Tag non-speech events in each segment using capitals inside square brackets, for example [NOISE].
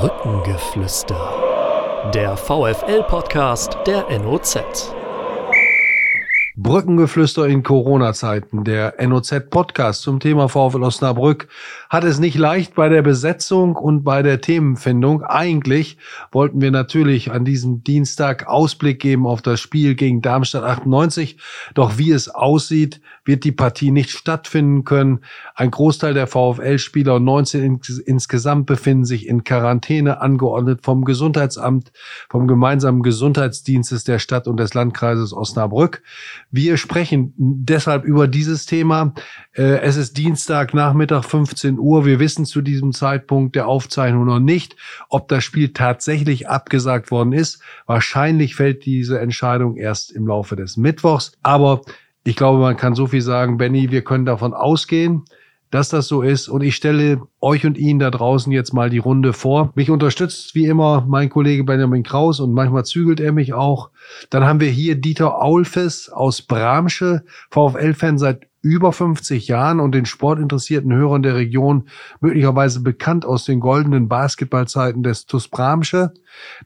Brückengeflüster. Der VFL-Podcast der NOZ. Brückengeflüster in Corona-Zeiten. Der NOZ-Podcast zum Thema VfL Osnabrück hat es nicht leicht bei der Besetzung und bei der Themenfindung. Eigentlich wollten wir natürlich an diesem Dienstag Ausblick geben auf das Spiel gegen Darmstadt 98. Doch wie es aussieht, wird die Partie nicht stattfinden können. Ein Großteil der VfL-Spieler, 19 ins insgesamt, befinden sich in Quarantäne, angeordnet vom Gesundheitsamt, vom gemeinsamen Gesundheitsdienstes der Stadt und des Landkreises Osnabrück. Wir sprechen deshalb über dieses Thema. Äh, es ist Dienstagnachmittag, 15 17 Uhr. Wir wissen zu diesem Zeitpunkt der Aufzeichnung noch nicht, ob das Spiel tatsächlich abgesagt worden ist. Wahrscheinlich fällt diese Entscheidung erst im Laufe des Mittwochs. Aber ich glaube, man kann so viel sagen, Benny, wir können davon ausgehen, dass das so ist. Und ich stelle euch und Ihnen da draußen jetzt mal die Runde vor. Mich unterstützt wie immer mein Kollege Benjamin Kraus und manchmal zügelt er mich auch. Dann haben wir hier Dieter Aulfes aus Bramsche, VfL-Fan seit über 50 Jahren und den sportinteressierten Hörern der Region möglicherweise bekannt aus den goldenen Basketballzeiten des TuS Bramsche.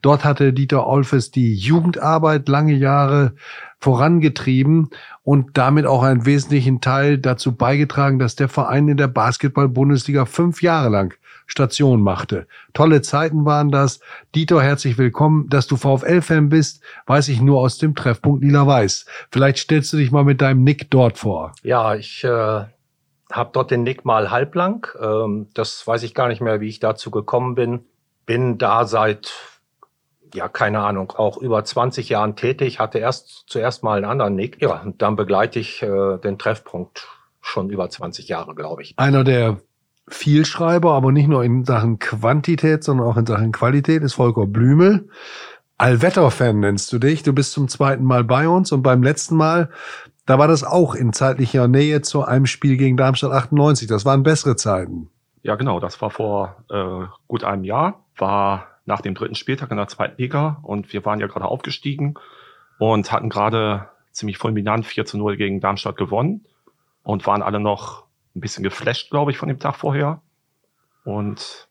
Dort hatte Dieter Olfes die Jugendarbeit lange Jahre vorangetrieben und damit auch einen wesentlichen Teil dazu beigetragen, dass der Verein in der Basketball-Bundesliga fünf Jahre lang Station machte. Tolle Zeiten waren das. Dieter, herzlich willkommen. Dass du VfL-Fan bist, weiß ich nur aus dem Treffpunkt Lila Weiß. Vielleicht stellst du dich mal mit deinem Nick dort vor. Ja, ich äh, habe dort den Nick mal halblang. Ähm, das weiß ich gar nicht mehr, wie ich dazu gekommen bin. Bin da seit ja, keine Ahnung, auch über 20 Jahren tätig, hatte erst zuerst mal einen anderen Nick. Ja, und dann begleite ich äh, den Treffpunkt schon über 20 Jahre, glaube ich. Einer der Vielschreiber, aber nicht nur in Sachen Quantität, sondern auch in Sachen Qualität ist Volker Blümel. Allwetter-Fan nennst du dich. Du bist zum zweiten Mal bei uns und beim letzten Mal, da war das auch in zeitlicher Nähe zu einem Spiel gegen Darmstadt 98. Das waren bessere Zeiten. Ja, genau. Das war vor äh, gut einem Jahr. War nach dem dritten Spieltag in der zweiten Liga und wir waren ja gerade aufgestiegen und hatten gerade ziemlich fulminant 4 zu 0 gegen Darmstadt gewonnen und waren alle noch ein bisschen geflasht, glaube ich, von dem Tag vorher. Und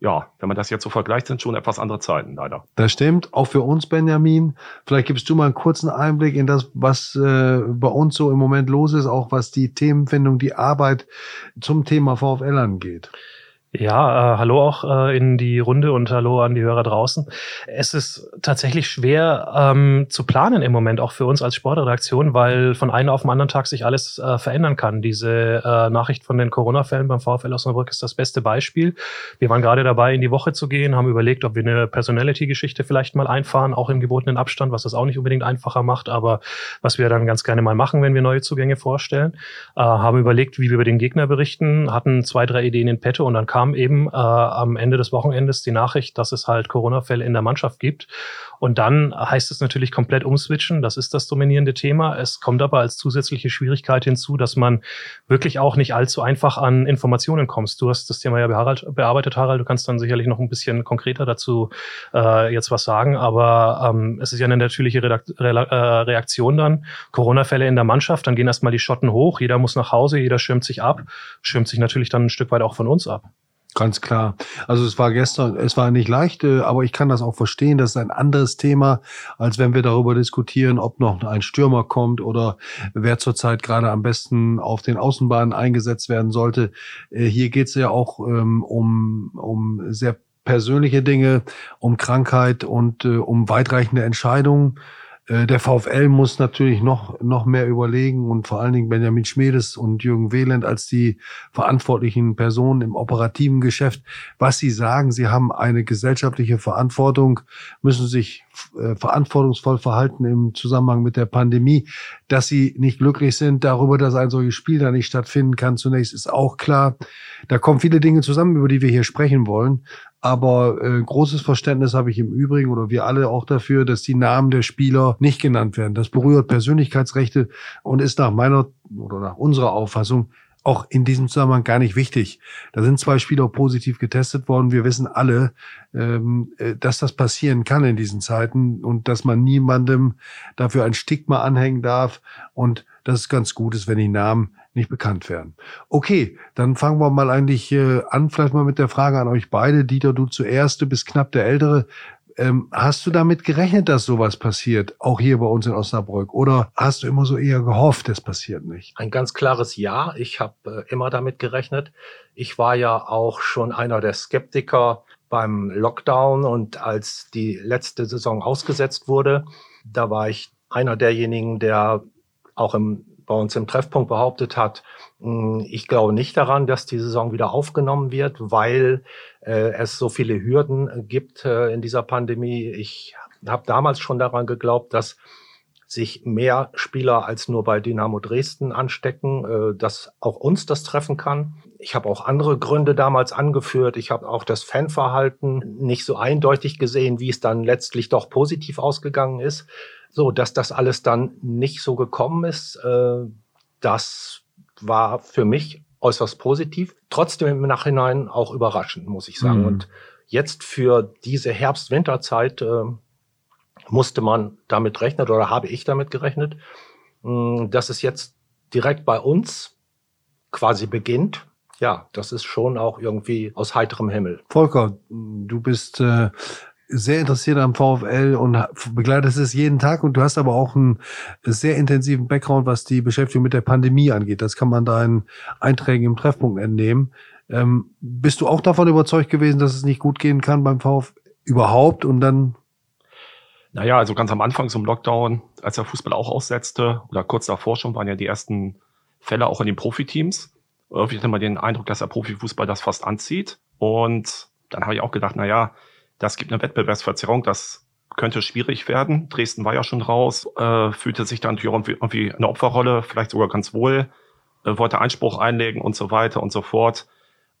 ja, wenn man das jetzt so vergleicht, sind schon etwas andere Zeiten leider. Das stimmt, auch für uns, Benjamin. Vielleicht gibst du mal einen kurzen Einblick in das, was äh, bei uns so im Moment los ist, auch was die Themenfindung, die Arbeit zum Thema VfL angeht. Ja, äh, hallo auch äh, in die Runde und hallo an die Hörer draußen. Es ist tatsächlich schwer ähm, zu planen im Moment, auch für uns als Sportredaktion, weil von einem auf den anderen Tag sich alles äh, verändern kann. Diese äh, Nachricht von den Corona-Fällen beim VfL Osnabrück ist das beste Beispiel. Wir waren gerade dabei, in die Woche zu gehen, haben überlegt, ob wir eine Personality-Geschichte vielleicht mal einfahren, auch im gebotenen Abstand, was das auch nicht unbedingt einfacher macht, aber was wir dann ganz gerne mal machen, wenn wir neue Zugänge vorstellen. Äh, haben überlegt, wie wir über den Gegner berichten, hatten zwei, drei Ideen in petto und dann kam kam eben äh, am Ende des Wochenendes die Nachricht, dass es halt Corona-Fälle in der Mannschaft gibt. Und dann heißt es natürlich komplett umswitchen. Das ist das dominierende Thema. Es kommt aber als zusätzliche Schwierigkeit hinzu, dass man wirklich auch nicht allzu einfach an Informationen kommst. Du hast das Thema ja bearbeitet, Harald. Du kannst dann sicherlich noch ein bisschen konkreter dazu äh, jetzt was sagen. Aber ähm, es ist ja eine natürliche Redakt Re äh, Reaktion dann. Corona-Fälle in der Mannschaft, dann gehen erstmal die Schotten hoch. Jeder muss nach Hause, jeder schirmt sich ab. Schirmt sich natürlich dann ein Stück weit auch von uns ab. Ganz klar. Also es war gestern, es war nicht leicht, äh, aber ich kann das auch verstehen. Das ist ein anderes Thema, als wenn wir darüber diskutieren, ob noch ein Stürmer kommt oder wer zurzeit gerade am besten auf den Außenbahnen eingesetzt werden sollte. Äh, hier geht es ja auch ähm, um, um sehr persönliche Dinge, um Krankheit und äh, um weitreichende Entscheidungen. Äh, der VfL muss natürlich noch, noch mehr überlegen und vor allen Dingen Benjamin Schmedes und Jürgen Wehland als die verantwortlichen Personen im operativen Geschäft, was sie sagen. Sie haben eine gesellschaftliche Verantwortung, müssen sich äh, verantwortungsvoll verhalten im Zusammenhang mit der Pandemie. Dass sie nicht glücklich sind darüber, dass ein solches Spiel da nicht stattfinden kann, zunächst ist auch klar. Da kommen viele Dinge zusammen, über die wir hier sprechen wollen. Aber äh, großes Verständnis habe ich im Übrigen oder wir alle auch dafür, dass die Namen der Spieler nicht genannt werden. Das berührt Persönlichkeitsrechte und ist nach meiner oder nach unserer Auffassung auch in diesem Zusammenhang gar nicht wichtig. Da sind zwei Spieler positiv getestet worden. Wir wissen alle, ähm, äh, dass das passieren kann in diesen Zeiten und dass man niemandem dafür ein Stigma anhängen darf und dass es ganz gut ist, wenn die Namen nicht bekannt werden. Okay, dann fangen wir mal eigentlich äh, an, vielleicht mal mit der Frage an euch beide. Dieter, du zuerst, du bist knapp der Ältere. Ähm, hast du damit gerechnet, dass sowas passiert, auch hier bei uns in Osnabrück? Oder hast du immer so eher gehofft, es passiert nicht? Ein ganz klares Ja. Ich habe äh, immer damit gerechnet. Ich war ja auch schon einer der Skeptiker beim Lockdown und als die letzte Saison ausgesetzt wurde, da war ich einer derjenigen, der auch im bei uns im Treffpunkt behauptet hat, hm, ich glaube nicht daran, dass die Saison wieder aufgenommen wird, weil äh, es so viele Hürden gibt äh, in dieser Pandemie. Ich habe damals schon daran geglaubt, dass sich mehr Spieler als nur bei Dynamo Dresden anstecken, äh, dass auch uns das treffen kann. Ich habe auch andere Gründe damals angeführt. Ich habe auch das Fanverhalten nicht so eindeutig gesehen, wie es dann letztlich doch positiv ausgegangen ist. So, dass das alles dann nicht so gekommen ist, äh, das war für mich äußerst positiv. Trotzdem im Nachhinein auch überraschend, muss ich sagen. Mhm. Und jetzt für diese Herbst-Winterzeit äh, musste man damit rechnen oder habe ich damit gerechnet, mh, dass es jetzt direkt bei uns quasi beginnt. Ja, das ist schon auch irgendwie aus heiterem Himmel. Volker, du bist äh, sehr interessiert am VfL und begleitest es jeden Tag und du hast aber auch einen sehr intensiven Background, was die Beschäftigung mit der Pandemie angeht. Das kann man deinen Einträgen im Treffpunkt entnehmen. Ähm, bist du auch davon überzeugt gewesen, dass es nicht gut gehen kann beim VfL überhaupt und dann? Naja, also ganz am Anfang zum Lockdown, als der Fußball auch aussetzte oder kurz davor schon, waren ja die ersten Fälle auch in den Profiteams. Irgendwie hatte man den Eindruck, dass der Profifußball das fast anzieht. Und dann habe ich auch gedacht, na ja, das gibt eine Wettbewerbsverzerrung, das könnte schwierig werden. Dresden war ja schon raus, äh, fühlte sich dann irgendwie, irgendwie eine Opferrolle, vielleicht sogar ganz wohl, äh, wollte Einspruch einlegen und so weiter und so fort.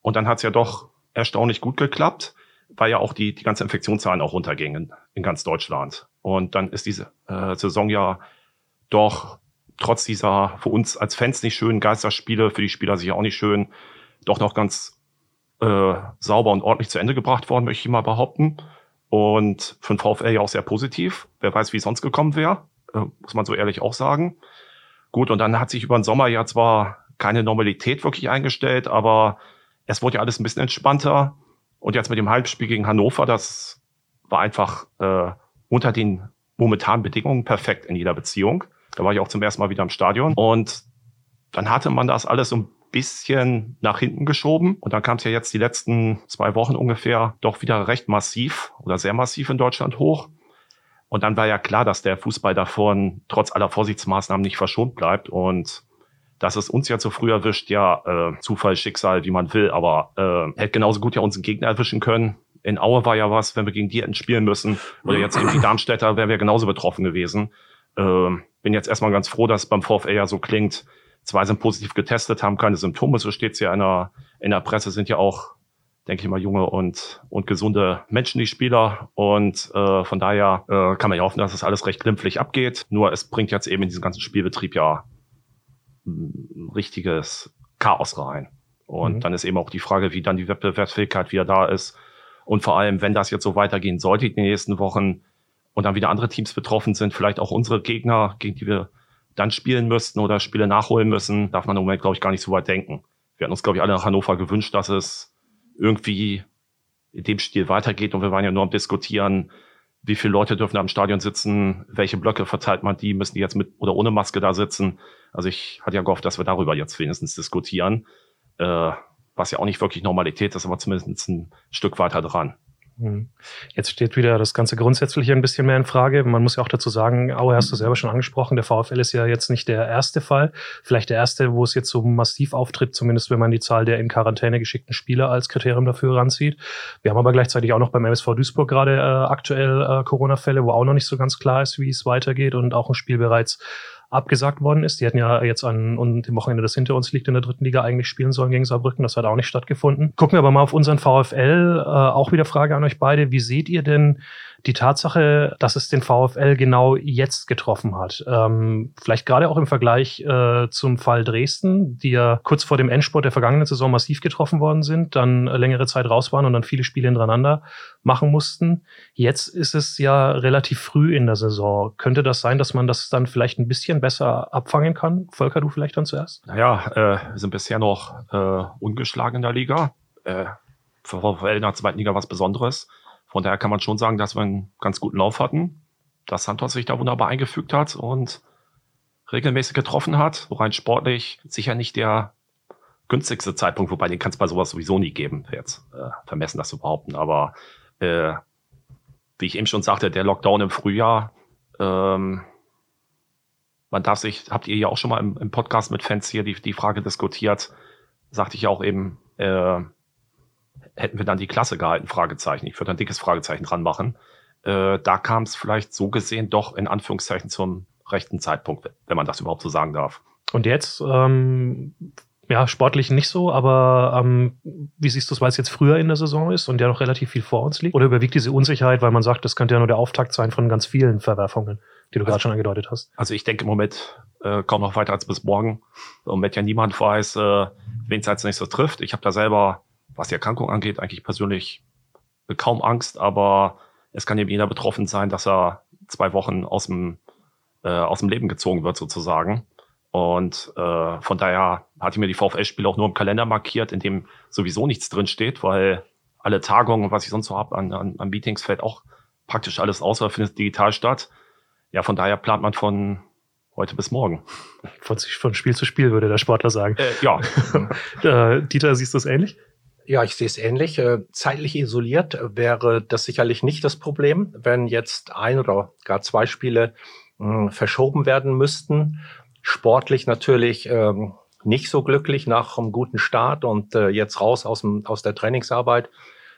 Und dann hat es ja doch erstaunlich gut geklappt, weil ja auch die, die ganzen Infektionszahlen auch runtergingen in ganz Deutschland. Und dann ist diese äh, Saison ja doch trotz dieser für uns als Fans nicht schönen Geisterspiele, für die Spieler sicher auch nicht schön, doch noch ganz äh, sauber und ordentlich zu Ende gebracht worden, möchte ich mal behaupten. Und für den VfL ja auch sehr positiv. Wer weiß, wie es sonst gekommen wäre, äh, muss man so ehrlich auch sagen. Gut, und dann hat sich über den Sommer ja zwar keine Normalität wirklich eingestellt, aber es wurde ja alles ein bisschen entspannter. Und jetzt mit dem Halbspiel gegen Hannover, das war einfach äh, unter den momentanen Bedingungen perfekt in jeder Beziehung. Da war ich auch zum ersten Mal wieder im Stadion. Und dann hatte man das alles so ein bisschen nach hinten geschoben. Und dann kam es ja jetzt die letzten zwei Wochen ungefähr doch wieder recht massiv oder sehr massiv in Deutschland hoch. Und dann war ja klar, dass der Fußball davon trotz aller Vorsichtsmaßnahmen nicht verschont bleibt. Und dass es uns ja zu früh erwischt, ja, äh, Zufall, Schicksal, wie man will, aber äh, hätte genauso gut ja unseren Gegner erwischen können. In Aue war ja was, wenn wir gegen die hätten spielen müssen. Oder jetzt eben die Darmstädter, wären wir genauso betroffen gewesen. Äh, bin jetzt erstmal ganz froh, dass es beim VfL ja so klingt, Zwei sind positiv getestet, haben keine Symptome, so steht es ja in der, in der Presse, sind ja auch, denke ich mal, junge und, und gesunde Menschen, die Spieler. Und äh, von daher äh, kann man ja hoffen, dass das alles recht glimpflich abgeht. Nur es bringt jetzt eben in diesen ganzen Spielbetrieb ja ein richtiges Chaos rein. Und mhm. dann ist eben auch die Frage, wie dann die Wettbewerbsfähigkeit wieder da ist. Und vor allem, wenn das jetzt so weitergehen sollte in den nächsten Wochen und dann wieder andere Teams betroffen sind, vielleicht auch unsere Gegner, gegen die wir dann spielen müssten oder Spiele nachholen müssen, darf man im Moment, glaube ich, gar nicht so weit denken. Wir hatten uns, glaube ich, alle nach Hannover gewünscht, dass es irgendwie in dem Stil weitergeht und wir waren ja nur am diskutieren, wie viele Leute dürfen da im Stadion sitzen, welche Blöcke verteilt man die, müssen die jetzt mit oder ohne Maske da sitzen. Also ich hatte ja gehofft, dass wir darüber jetzt wenigstens diskutieren, äh, was ja auch nicht wirklich Normalität ist, aber zumindest ein Stück weiter dran. Hm. Jetzt steht wieder das ganze Grundsätzliche ein bisschen mehr in Frage. Man muss ja auch dazu sagen, Aue hast du selber schon angesprochen, der VfL ist ja jetzt nicht der erste Fall. Vielleicht der erste, wo es jetzt so massiv auftritt, zumindest wenn man die Zahl der in Quarantäne geschickten Spieler als Kriterium dafür ranzieht. Wir haben aber gleichzeitig auch noch beim MSV Duisburg gerade äh, aktuell äh, Corona-Fälle, wo auch noch nicht so ganz klar ist, wie es weitergeht und auch ein Spiel bereits abgesagt worden ist. Die hätten ja jetzt an und dem Wochenende, das hinter uns liegt, in der dritten Liga eigentlich spielen sollen gegen Saarbrücken. Das hat auch nicht stattgefunden. Gucken wir aber mal auf unseren VfL. Äh, auch wieder Frage an euch beide. Wie seht ihr denn Die Tatsache, dass es den VfL genau jetzt getroffen hat, ähm, vielleicht gerade auch im Vergleich äh, zum Fall Dresden, die ja kurz vor dem Endspurt der vergangenen Saison massiv getroffen worden sind, dann längere Zeit raus waren und dann viele Spiele hintereinander machen mussten. Jetzt ist es ja relativ früh in der Saison. Könnte das sein, dass man das dann vielleicht ein bisschen besser abfangen kann? Volker, du vielleicht dann zuerst? Naja, äh, wir sind bisher noch äh, ungeschlagen in der Liga. Äh, für VfL in der zweiten Liga was Besonderes. Von daher kann man schon sagen, dass wir einen ganz guten Lauf hatten, dass Santos sich da wunderbar eingefügt hat und regelmäßig getroffen hat, rein sportlich sicher nicht der günstigste Zeitpunkt, wobei den kann es bei sowas sowieso nie geben, jetzt äh, vermessen das zu behaupten. Aber äh, wie ich eben schon sagte, der Lockdown im Frühjahr, ähm, man darf sich, habt ihr ja auch schon mal im, im Podcast mit Fans hier die, die Frage diskutiert, sagte ich ja auch eben, äh, hätten wir dann die Klasse gehalten, Fragezeichen. Ich würde ein dickes Fragezeichen dran machen. Äh, da kam es vielleicht so gesehen doch in Anführungszeichen zum rechten Zeitpunkt, wenn man das überhaupt so sagen darf. Und jetzt, ähm, ja, sportlich nicht so, aber ähm, wie siehst du es, weil es jetzt früher in der Saison ist und ja noch relativ viel vor uns liegt? Oder überwiegt diese Unsicherheit, weil man sagt, das könnte ja nur der Auftakt sein von ganz vielen Verwerfungen, die du also, gerade schon angedeutet hast? Also ich denke im Moment äh, kaum noch weiter als bis morgen. Und wenn ja niemand weiß, äh, wen es als nächstes trifft. Ich habe da selber, was die Erkrankung angeht, eigentlich persönlich kaum Angst, aber es kann eben jeder betroffen sein, dass er zwei Wochen aus dem, äh, aus dem Leben gezogen wird sozusagen. Und äh, von daher hatte ich mir die VfL-Spiele auch nur im Kalender markiert, in dem sowieso nichts drin steht, weil alle Tagungen, was ich sonst so habe an, an, an Meetings, fällt auch praktisch alles außer findet digital statt. Ja, von daher plant man von heute bis morgen. Von, von Spiel zu Spiel, würde der Sportler sagen. Äh, ja. [LAUGHS] Dieter, siehst du es ähnlich? Ja, ich sehe es ähnlich. Äh, zeitlich isoliert wäre das sicherlich nicht das Problem, wenn jetzt ein oder gar zwei Spiele mh, verschoben werden müssten sportlich natürlich ähm, nicht so glücklich nach einem guten Start und äh, jetzt raus aus, dem, aus der Trainingsarbeit.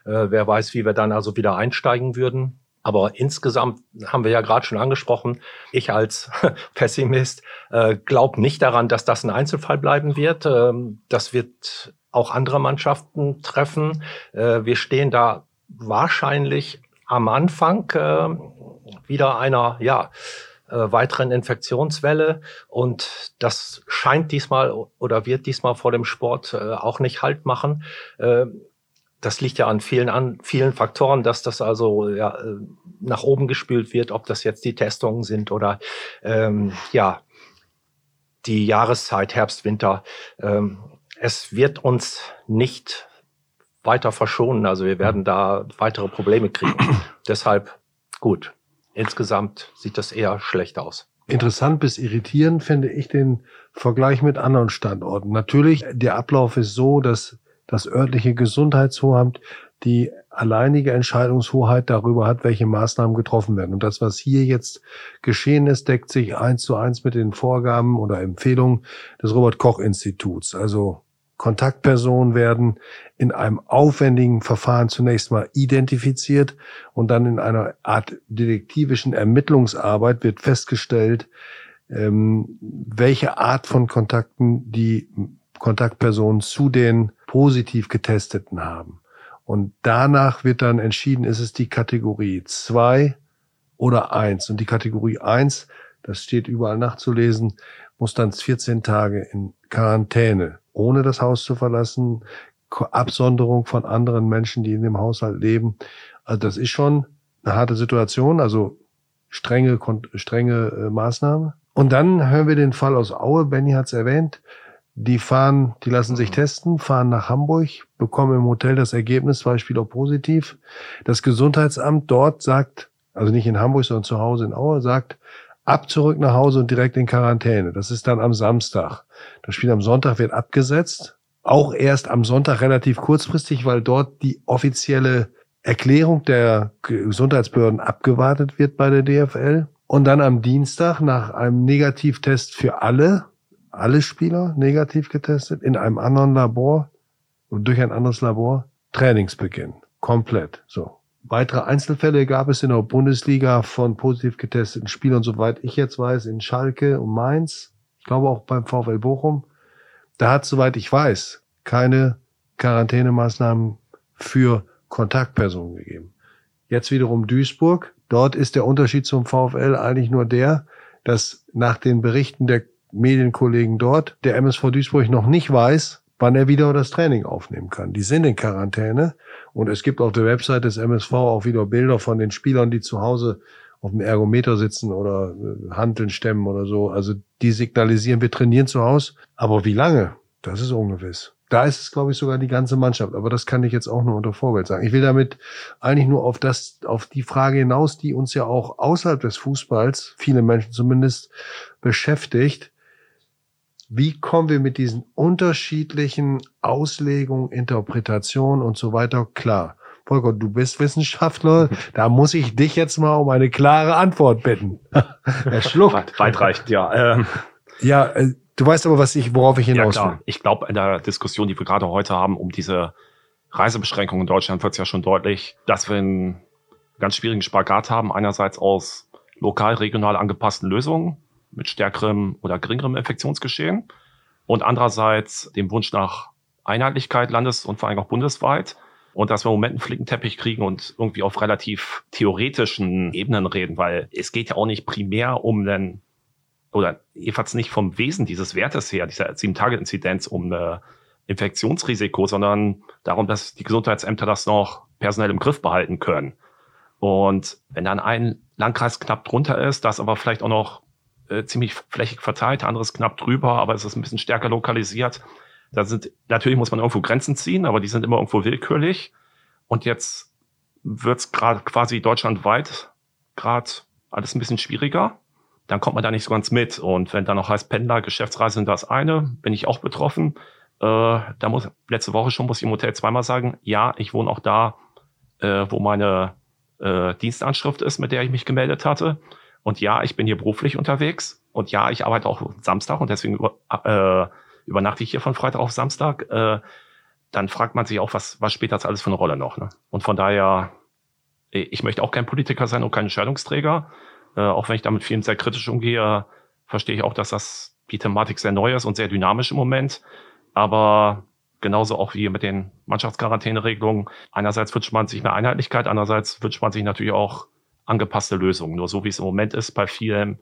Äh, wer weiß, wie wir dann also wieder einsteigen würden. Aber insgesamt haben wir ja gerade schon angesprochen, ich als [LAUGHS] Pessimist äh, glaube nicht daran, dass das ein Einzelfall bleiben wird. Ähm, das wird auch andere Mannschaften treffen. Äh, wir stehen da wahrscheinlich am Anfang äh, wieder einer, ja, äh, weiteren Infektionswelle. Und das scheint diesmal oder wird diesmal vor dem Sport auch nicht Halt machen. Das liegt ja an vielen, an vielen Faktoren, dass das also ja, nach oben gespült wird, ob das jetzt die Testungen sind oder ähm, ja die Jahreszeit Herbst, Winter. Ähm, es wird uns nicht weiter verschonen. Also wir werden da weitere Probleme kriegen. [CLEARS THROAT] Deshalb gut insgesamt sieht das eher schlecht aus. Interessant bis irritierend finde ich den Vergleich mit anderen Standorten. Natürlich, der Ablauf ist so, dass das örtliche Gesundheitshohamt die alleinige Entscheidungshoheit darüber hat, welche Maßnahmen getroffen werden. Und das, was hier jetzt geschehen ist, deckt sich eins zu eins mit den Vorgaben oder Empfehlungen des Robert Koch Instituts. Also Kontaktpersonen werden in einem aufwendigen Verfahren zunächst mal identifiziert und dann in einer Art detektivischen Ermittlungsarbeit wird festgestellt, ähm, welche Art von Kontakten die Kontaktpersonen zu den positiv Getesteten haben. Und danach wird dann entschieden, ist es die Kategorie zwei oder eins. Und die Kategorie eins, das steht überall nachzulesen, muss dann 14 Tage in Quarantäne ohne das Haus zu verlassen, Absonderung von anderen Menschen, die in dem Haushalt leben. Also das ist schon eine harte Situation, also strenge, strenge äh, Maßnahme. Und dann hören wir den Fall aus Aue, Benny hat es erwähnt. Die fahren, die lassen sich testen, fahren nach Hamburg, bekommen im Hotel das Ergebnis, zwei Spieler positiv. Das Gesundheitsamt dort sagt, also nicht in Hamburg, sondern zu Hause in Aue, sagt, ab zurück nach Hause und direkt in Quarantäne. Das ist dann am Samstag. Das Spiel am Sonntag wird abgesetzt. Auch erst am Sonntag relativ kurzfristig, weil dort die offizielle Erklärung der Gesundheitsbehörden abgewartet wird bei der DFL. Und dann am Dienstag nach einem Negativtest für alle, alle Spieler negativ getestet, in einem anderen Labor und durch ein anderes Labor, Trainingsbeginn. Komplett. So. Weitere Einzelfälle gab es in der Bundesliga von positiv getesteten Spielern, soweit ich jetzt weiß, in Schalke und Mainz glaube auch beim VfL Bochum, da hat, soweit ich weiß, keine Quarantänemaßnahmen für Kontaktpersonen gegeben. Jetzt wiederum Duisburg, Dort ist der Unterschied zum VfL eigentlich nur der, dass nach den Berichten der Medienkollegen dort der MSV Duisburg noch nicht weiß, wann er wieder das Training aufnehmen kann. Die sind in Quarantäne und es gibt auf der Website des MSV auch wieder Bilder von den Spielern, die zu Hause auf dem Ergometer sitzen oder äh, Handeln stemmen oder so. Also die signalisieren, wir trainieren zu Hause. Aber wie lange? Das ist ungewiss. Da ist es, glaube ich, sogar die ganze Mannschaft. Aber das kann ich jetzt auch nur unter Vorwelt sagen. Ich will damit eigentlich nur auf das, auf die Frage hinaus, die uns ja auch außerhalb des Fußballs, viele Menschen zumindest, beschäftigt. Wie kommen wir mit diesen unterschiedlichen Auslegungen, Interpretationen und so weiter klar? Volker, du bist Wissenschaftler, [LAUGHS] da muss ich dich jetzt mal um eine klare Antwort bitten. [LAUGHS] er schluckt. Weitreichend, ja. Ähm. Ja, äh, du weißt aber, was ich, worauf ich hinaus will. Ja, ich glaube, in der Diskussion, die wir gerade heute haben, um diese Reisebeschränkungen in Deutschland, wird es ja schon deutlich, dass wir einen ganz schwierigen Spagat haben. Einerseits aus lokal, regional angepassten Lösungen mit stärkerem oder geringerem Infektionsgeschehen und andererseits dem Wunsch nach Einheitlichkeit landes- und vor allem auch bundesweit und dass wir im Moment einen Flickenteppich kriegen und irgendwie auf relativ theoretischen Ebenen reden, weil es geht ja auch nicht primär um den, oder jedenfalls nicht vom Wesen dieses Wertes her, dieser Sieben-Tage-Inzidenz, um eine Infektionsrisiko, sondern darum, dass die Gesundheitsämter das noch personell im Griff behalten können. Und wenn dann ein Landkreis knapp drunter ist, das aber vielleicht auch noch äh, ziemlich flächig verteilt, anderes knapp drüber, aber es ist ein bisschen stärker lokalisiert, da sind, natürlich muss man irgendwo Grenzen ziehen, aber die sind immer irgendwo willkürlich. Und jetzt wird's gerade quasi deutschlandweit gerade alles ein bisschen schwieriger. Dann kommt man da nicht so ganz mit. Und wenn dann noch heißt Pendler, Geschäftsreise sind das eine, bin ich auch betroffen. Äh, da muss letzte Woche schon muss ich im Hotel zweimal sagen, ja, ich wohne auch da, äh, wo meine äh, Dienstanschrift ist, mit der ich mich gemeldet hatte. Und ja, ich bin hier beruflich unterwegs. Und ja, ich arbeite auch Samstag und deswegen äh, übernachte ich hier von Freitag auf Samstag, äh, dann fragt man sich auch, was, was spielt das alles für eine Rolle noch. Ne? Und von daher, äh, ich möchte auch kein Politiker sein und kein Entscheidungsträger. Äh, auch wenn ich damit vielen sehr kritisch umgehe, verstehe ich auch, dass das die Thematik sehr neu ist und sehr dynamisch im Moment. Aber genauso auch wie mit den Mannschaftsquarantäneregelungen. Einerseits wünscht man sich eine Einheitlichkeit, andererseits wünscht man sich natürlich auch angepasste Lösungen. Nur so wie es im Moment ist, bei vielen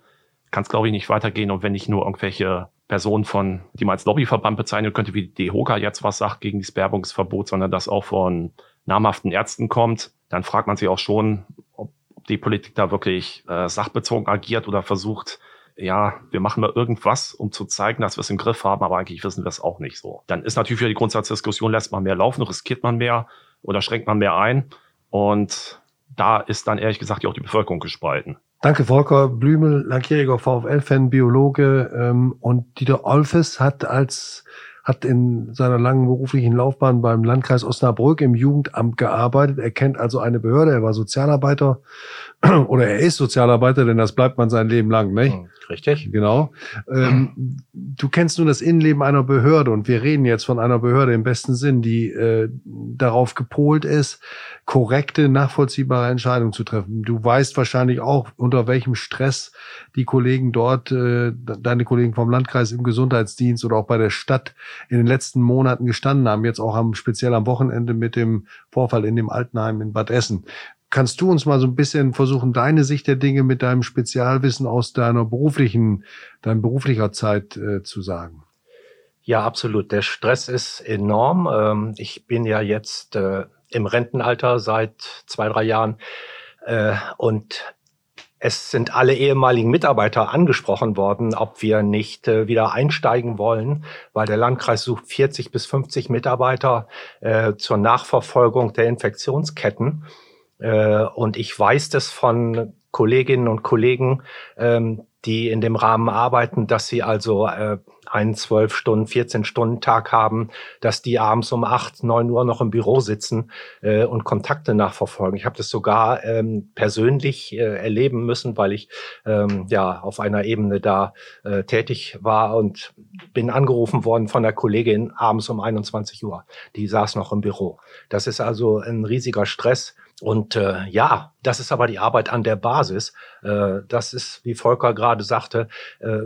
kann es, glaube ich, nicht weitergehen. Und wenn nicht nur irgendwelche Personen von, die man als Lobbyverband bezeichnen könnte, wie die DEHOGA jetzt was sagt gegen das Werbungsverbot, sondern das auch von namhaften Ärzten kommt, dann fragt man sich auch schon, ob die Politik da wirklich äh, sachbezogen agiert oder versucht, ja, wir machen mal irgendwas, um zu zeigen, dass wir es im Griff haben, aber eigentlich wissen wir es auch nicht so. Dann ist natürlich wieder die Grundsatzdiskussion, lässt man mehr laufen, riskiert man mehr oder schränkt man mehr ein? Und da ist dann ehrlich gesagt auch die Bevölkerung gespalten. Danke, Volker Blümel, langjähriger VfL-Fan, Biologe. Ähm, und Dieter Olfes hat als hat in seiner langen beruflichen Laufbahn beim Landkreis Osnabrück im Jugendamt gearbeitet. Er kennt also eine Behörde, er war Sozialarbeiter [CLEARS THROAT] oder er ist Sozialarbeiter, denn das bleibt man sein Leben lang, nicht? Hm, richtig. Genau. Ähm, du kennst nun das Innenleben einer Behörde und wir reden jetzt von einer Behörde im besten Sinn, die äh, darauf gepolt ist, korrekte, nachvollziehbare Entscheidungen zu treffen. Du weißt wahrscheinlich auch, unter welchem Stress die Kollegen dort, äh, deine Kollegen vom Landkreis im Gesundheitsdienst oder auch bei der Stadt in den letzten Monaten gestanden haben, jetzt auch am, speziell am Wochenende mit dem Vorfall in dem Altenheim in Bad Essen. Kannst du uns mal so ein bisschen versuchen, deine Sicht der Dinge mit deinem Spezialwissen aus deiner beruflichen, deiner beruflicher Zeit äh, zu sagen? Ja, absolut. Der Stress ist enorm. Ähm, ich bin ja jetzt äh, im Rentenalter seit zwei, drei Jahren. Äh, und es sind alle ehemaligen Mitarbeiter angesprochen worden, ob wir nicht äh, wieder einsteigen wollen, weil der Landkreis sucht 40 bis 50 Mitarbeiter äh, zur Nachverfolgung der Infektionsketten. Äh, und ich weiß das von Kolleginnen und Kollegen, ähm, die in dem Rahmen arbeiten, dass sie also äh, einen zwölf Stunden, 14 Stunden Tag haben, dass die abends um acht, neun Uhr noch im Büro sitzen äh, und Kontakte nachverfolgen. Ich habe das sogar ähm, persönlich äh, erleben müssen, weil ich ähm, ja auf einer Ebene da äh, tätig war und bin angerufen worden von der Kollegin abends um 21 Uhr. Die saß noch im Büro. Das ist also ein riesiger Stress. Und äh, ja, das ist aber die Arbeit an der Basis. Äh, das ist, wie Volker gerade sagte, äh,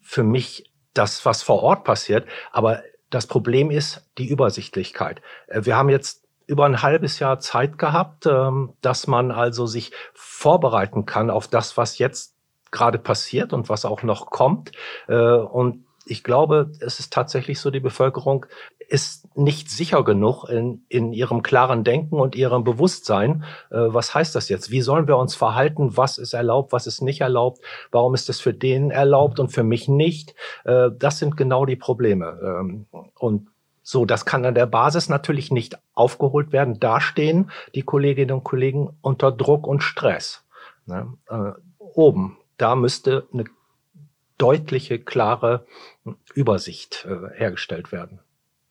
für mich das, was vor Ort passiert. Aber das Problem ist die Übersichtlichkeit. Äh, wir haben jetzt über ein halbes Jahr Zeit gehabt, ähm, dass man also sich vorbereiten kann auf das, was jetzt gerade passiert und was auch noch kommt. Äh, und ich glaube, es ist tatsächlich so, die Bevölkerung ist nicht sicher genug in, in ihrem klaren Denken und ihrem Bewusstsein. Äh, was heißt das jetzt? Wie sollen wir uns verhalten? Was ist erlaubt? Was ist nicht erlaubt? Warum ist es für den erlaubt und für mich nicht? Äh, das sind genau die Probleme. Ähm, und so, das kann an der Basis natürlich nicht aufgeholt werden. Da stehen die Kolleginnen und Kollegen unter Druck und Stress. Ne? Äh, oben, da müsste eine deutliche, klare Übersicht äh, hergestellt werden.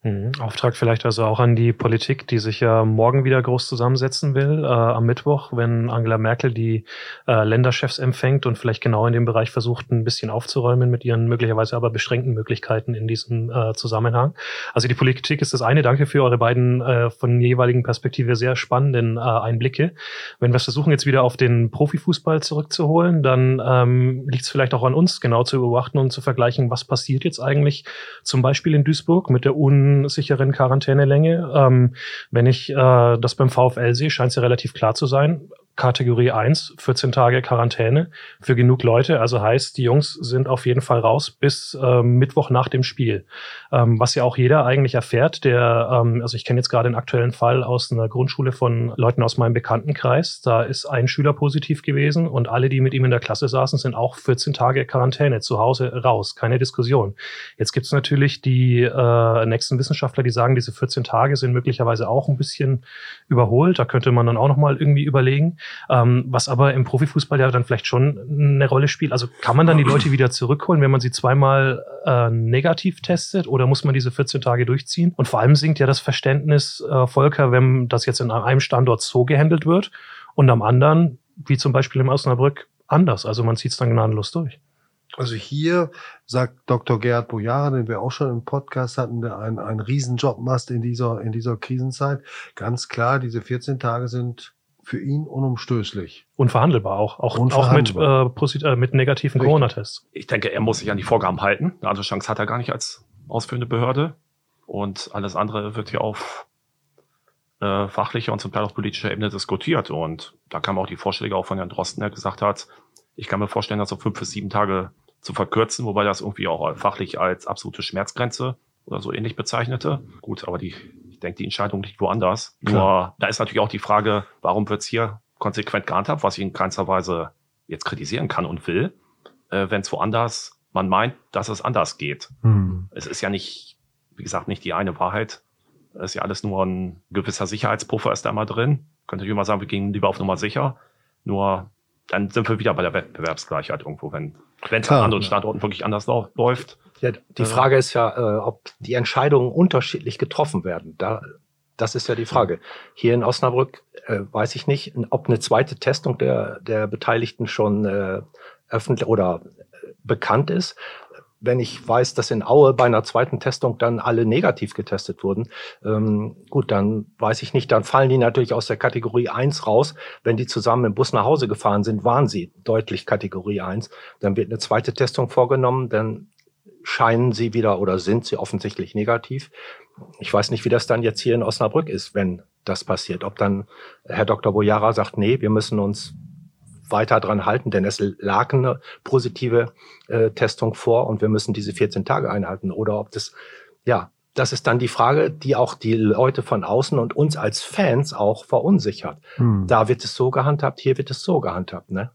Mhm. Auftrag vielleicht also auch an die Politik, die sich ja morgen wieder groß zusammensetzen will, äh, am Mittwoch, wenn Angela Merkel die äh, Länderchefs empfängt und vielleicht genau in dem Bereich versucht, ein bisschen aufzuräumen mit ihren möglicherweise aber beschränkten Möglichkeiten in diesem äh, Zusammenhang. Also die Politik ist das eine. Danke für eure beiden äh, von jeweiligen Perspektive sehr spannenden äh, Einblicke. Wenn wir versuchen, jetzt wieder auf den Profifußball zurückzuholen, dann ähm, liegt es vielleicht auch an uns, genau zu beobachten und zu vergleichen, was passiert jetzt eigentlich zum Beispiel in Duisburg mit der un sicheren Quarantänelänge. Ähm, wenn ich äh, das beim VfL sehe, scheint es ja relativ klar zu sein. Kategorie 1, 14 Tage Quarantäne für genug Leute. Also heißt, die Jungs sind auf jeden Fall raus bis ähm, Mittwoch nach dem Spiel. Ähm, was ja auch jeder eigentlich erfährt, der, ähm, also ich kenne jetzt gerade einen aktuellen Fall aus einer Grundschule von Leuten aus meinem Bekanntenkreis. Da ist ein Schüler positiv gewesen und alle, die mit ihm in der Klasse saßen, sind auch 14 Tage Quarantäne zu Hause raus. Keine Diskussion. Jetzt gibt es natürlich die äh, nächsten Wissenschaftler, die sagen, diese 14 Tage sind möglicherweise auch ein bisschen überholt. Da könnte man dann auch nochmal irgendwie überlegen. Ähm, was aber im Profifußball ja dann vielleicht schon eine Rolle spielt. Also kann man dann die Leute wieder zurückholen, wenn man sie zweimal äh, negativ testet oder muss man diese 14 Tage durchziehen? Und vor allem sinkt ja das Verständnis, äh, Volker, wenn das jetzt in einem Standort so gehandelt wird und am anderen, wie zum Beispiel im Osnabrück, anders. Also man zieht es dann gnadenlos durch. Also hier sagt Dr. Gerhard Bojara, den wir auch schon im Podcast hatten, der einen, einen Riesenjob macht in dieser, in dieser Krisenzeit. Ganz klar, diese 14 Tage sind für ihn unumstößlich. Unverhandelbar auch. Auch, Unverhandelbar. auch mit, äh, äh, mit negativen Corona-Tests. Ich denke, er muss sich an die Vorgaben halten. Eine andere Chance hat er gar nicht als ausführende Behörde. Und alles andere wird hier auf äh, fachlicher und zum Teil auch politischer Ebene diskutiert. Und da kam auch die Vorschläge auch von Herrn Drosten, der gesagt hat, ich kann mir vorstellen, das auf fünf bis sieben Tage zu verkürzen, wobei das irgendwie auch fachlich als absolute Schmerzgrenze oder so ähnlich bezeichnete. Gut, aber die ich denke, die Entscheidung liegt woanders. Klar. Nur da ist natürlich auch die Frage, warum wird es hier konsequent gehandhabt, was ich in keinster Weise jetzt kritisieren kann und will, äh, wenn es woanders man meint, dass es anders geht. Hm. Es ist ja nicht, wie gesagt, nicht die eine Wahrheit. Es ist ja alles nur ein gewisser Sicherheitspuffer ist da mal drin. Könnte ich immer sagen, wir gehen lieber auf Nummer sicher. Nur dann sind wir wieder bei der Wettbewerbsgleichheit irgendwo, wenn wenn es an anderen Standorten wirklich anders läuft. Ja, die Frage ist ja, äh, ob die Entscheidungen unterschiedlich getroffen werden. Da, das ist ja die Frage. Hier in Osnabrück äh, weiß ich nicht, ob eine zweite Testung der, der Beteiligten schon äh, öffentlich oder äh, bekannt ist wenn ich weiß, dass in Aue bei einer zweiten Testung dann alle negativ getestet wurden, ähm, gut, dann weiß ich nicht, dann fallen die natürlich aus der Kategorie 1 raus. Wenn die zusammen im Bus nach Hause gefahren sind, waren sie deutlich Kategorie 1. Dann wird eine zweite Testung vorgenommen, dann scheinen sie wieder oder sind sie offensichtlich negativ. Ich weiß nicht, wie das dann jetzt hier in Osnabrück ist, wenn das passiert. Ob dann Herr Dr. Bojara sagt, nee, wir müssen uns weiter dran halten, denn es lag eine positive äh, Testung vor und wir müssen diese 14 Tage einhalten. Oder ob das, ja, das ist dann die Frage, die auch die Leute von außen und uns als Fans auch verunsichert. Hm. Da wird es so gehandhabt, hier wird es so gehandhabt. Ne?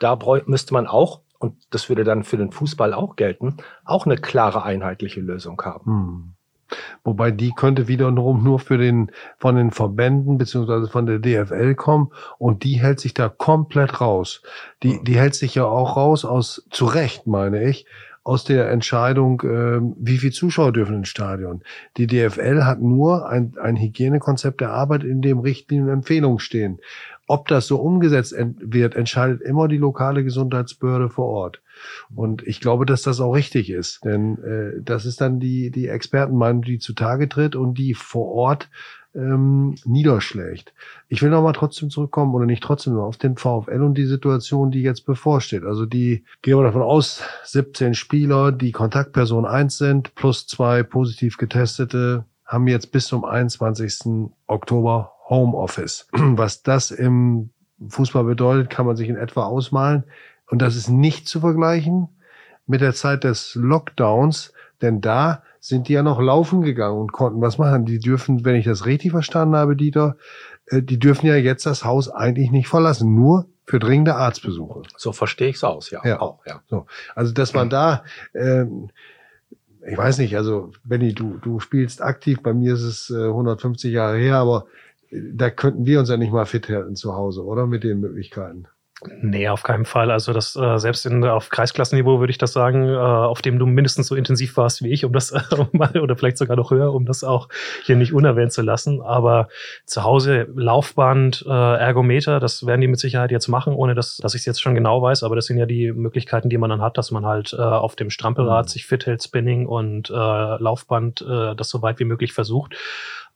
Da müsste man auch, und das würde dann für den Fußball auch gelten, auch eine klare einheitliche Lösung haben. Hm. Wobei die könnte wiederum nur für den, von den Verbänden beziehungsweise von der DFL kommen und die hält sich da komplett raus. Die, die hält sich ja auch raus aus, zu Recht meine ich, aus der Entscheidung, äh, wie viel Zuschauer dürfen ins Stadion. Die DFL hat nur ein, ein Hygienekonzept erarbeitet, in dem Richtlinien und Empfehlungen stehen. Ob das so umgesetzt wird, entscheidet immer die lokale Gesundheitsbehörde vor Ort. Und ich glaube, dass das auch richtig ist, denn äh, das ist dann die, die Expertenmeinung, die zutage tritt und die vor Ort ähm, niederschlägt. Ich will nochmal trotzdem zurückkommen oder nicht trotzdem nur auf den VfL und die Situation, die jetzt bevorsteht. Also die, gehen wir davon aus, 17 Spieler, die Kontaktperson 1 sind, plus zwei positiv getestete haben jetzt bis zum 21. Oktober Homeoffice. [CLEARS THROAT] Was das im Fußball bedeutet, kann man sich in etwa ausmalen. Und das ist nicht zu vergleichen mit der Zeit des Lockdowns, denn da sind die ja noch laufen gegangen und konnten was machen. Die dürfen, wenn ich das richtig verstanden habe, Dieter, äh, die dürfen ja jetzt das Haus eigentlich nicht verlassen, nur für dringende Arztbesuche. So verstehe ich es aus, ja. ja. Auch, ja. So. Also, dass man da, ähm, ich weiß nicht, also Benny, du, du spielst aktiv, bei mir ist es äh, 150 Jahre her, aber da könnten wir uns ja nicht mal fit halten zu Hause, oder? Mit den Möglichkeiten. Nee, auf keinen Fall. Also das äh, selbst in, auf Kreisklassenniveau würde ich das sagen, äh, auf dem du mindestens so intensiv warst wie ich, um das [LAUGHS] äh, oder vielleicht sogar noch höher, um das auch hier nicht unerwähnt zu lassen. Aber zu Hause Laufband, äh, Ergometer, das werden die mit Sicherheit jetzt machen, ohne dass, dass ich es jetzt schon genau weiß. Aber das sind ja die Möglichkeiten, die man dann hat, dass man halt äh, auf dem Strampelrad mhm. sich fit hält, Spinning und äh, Laufband äh, das so weit wie möglich versucht.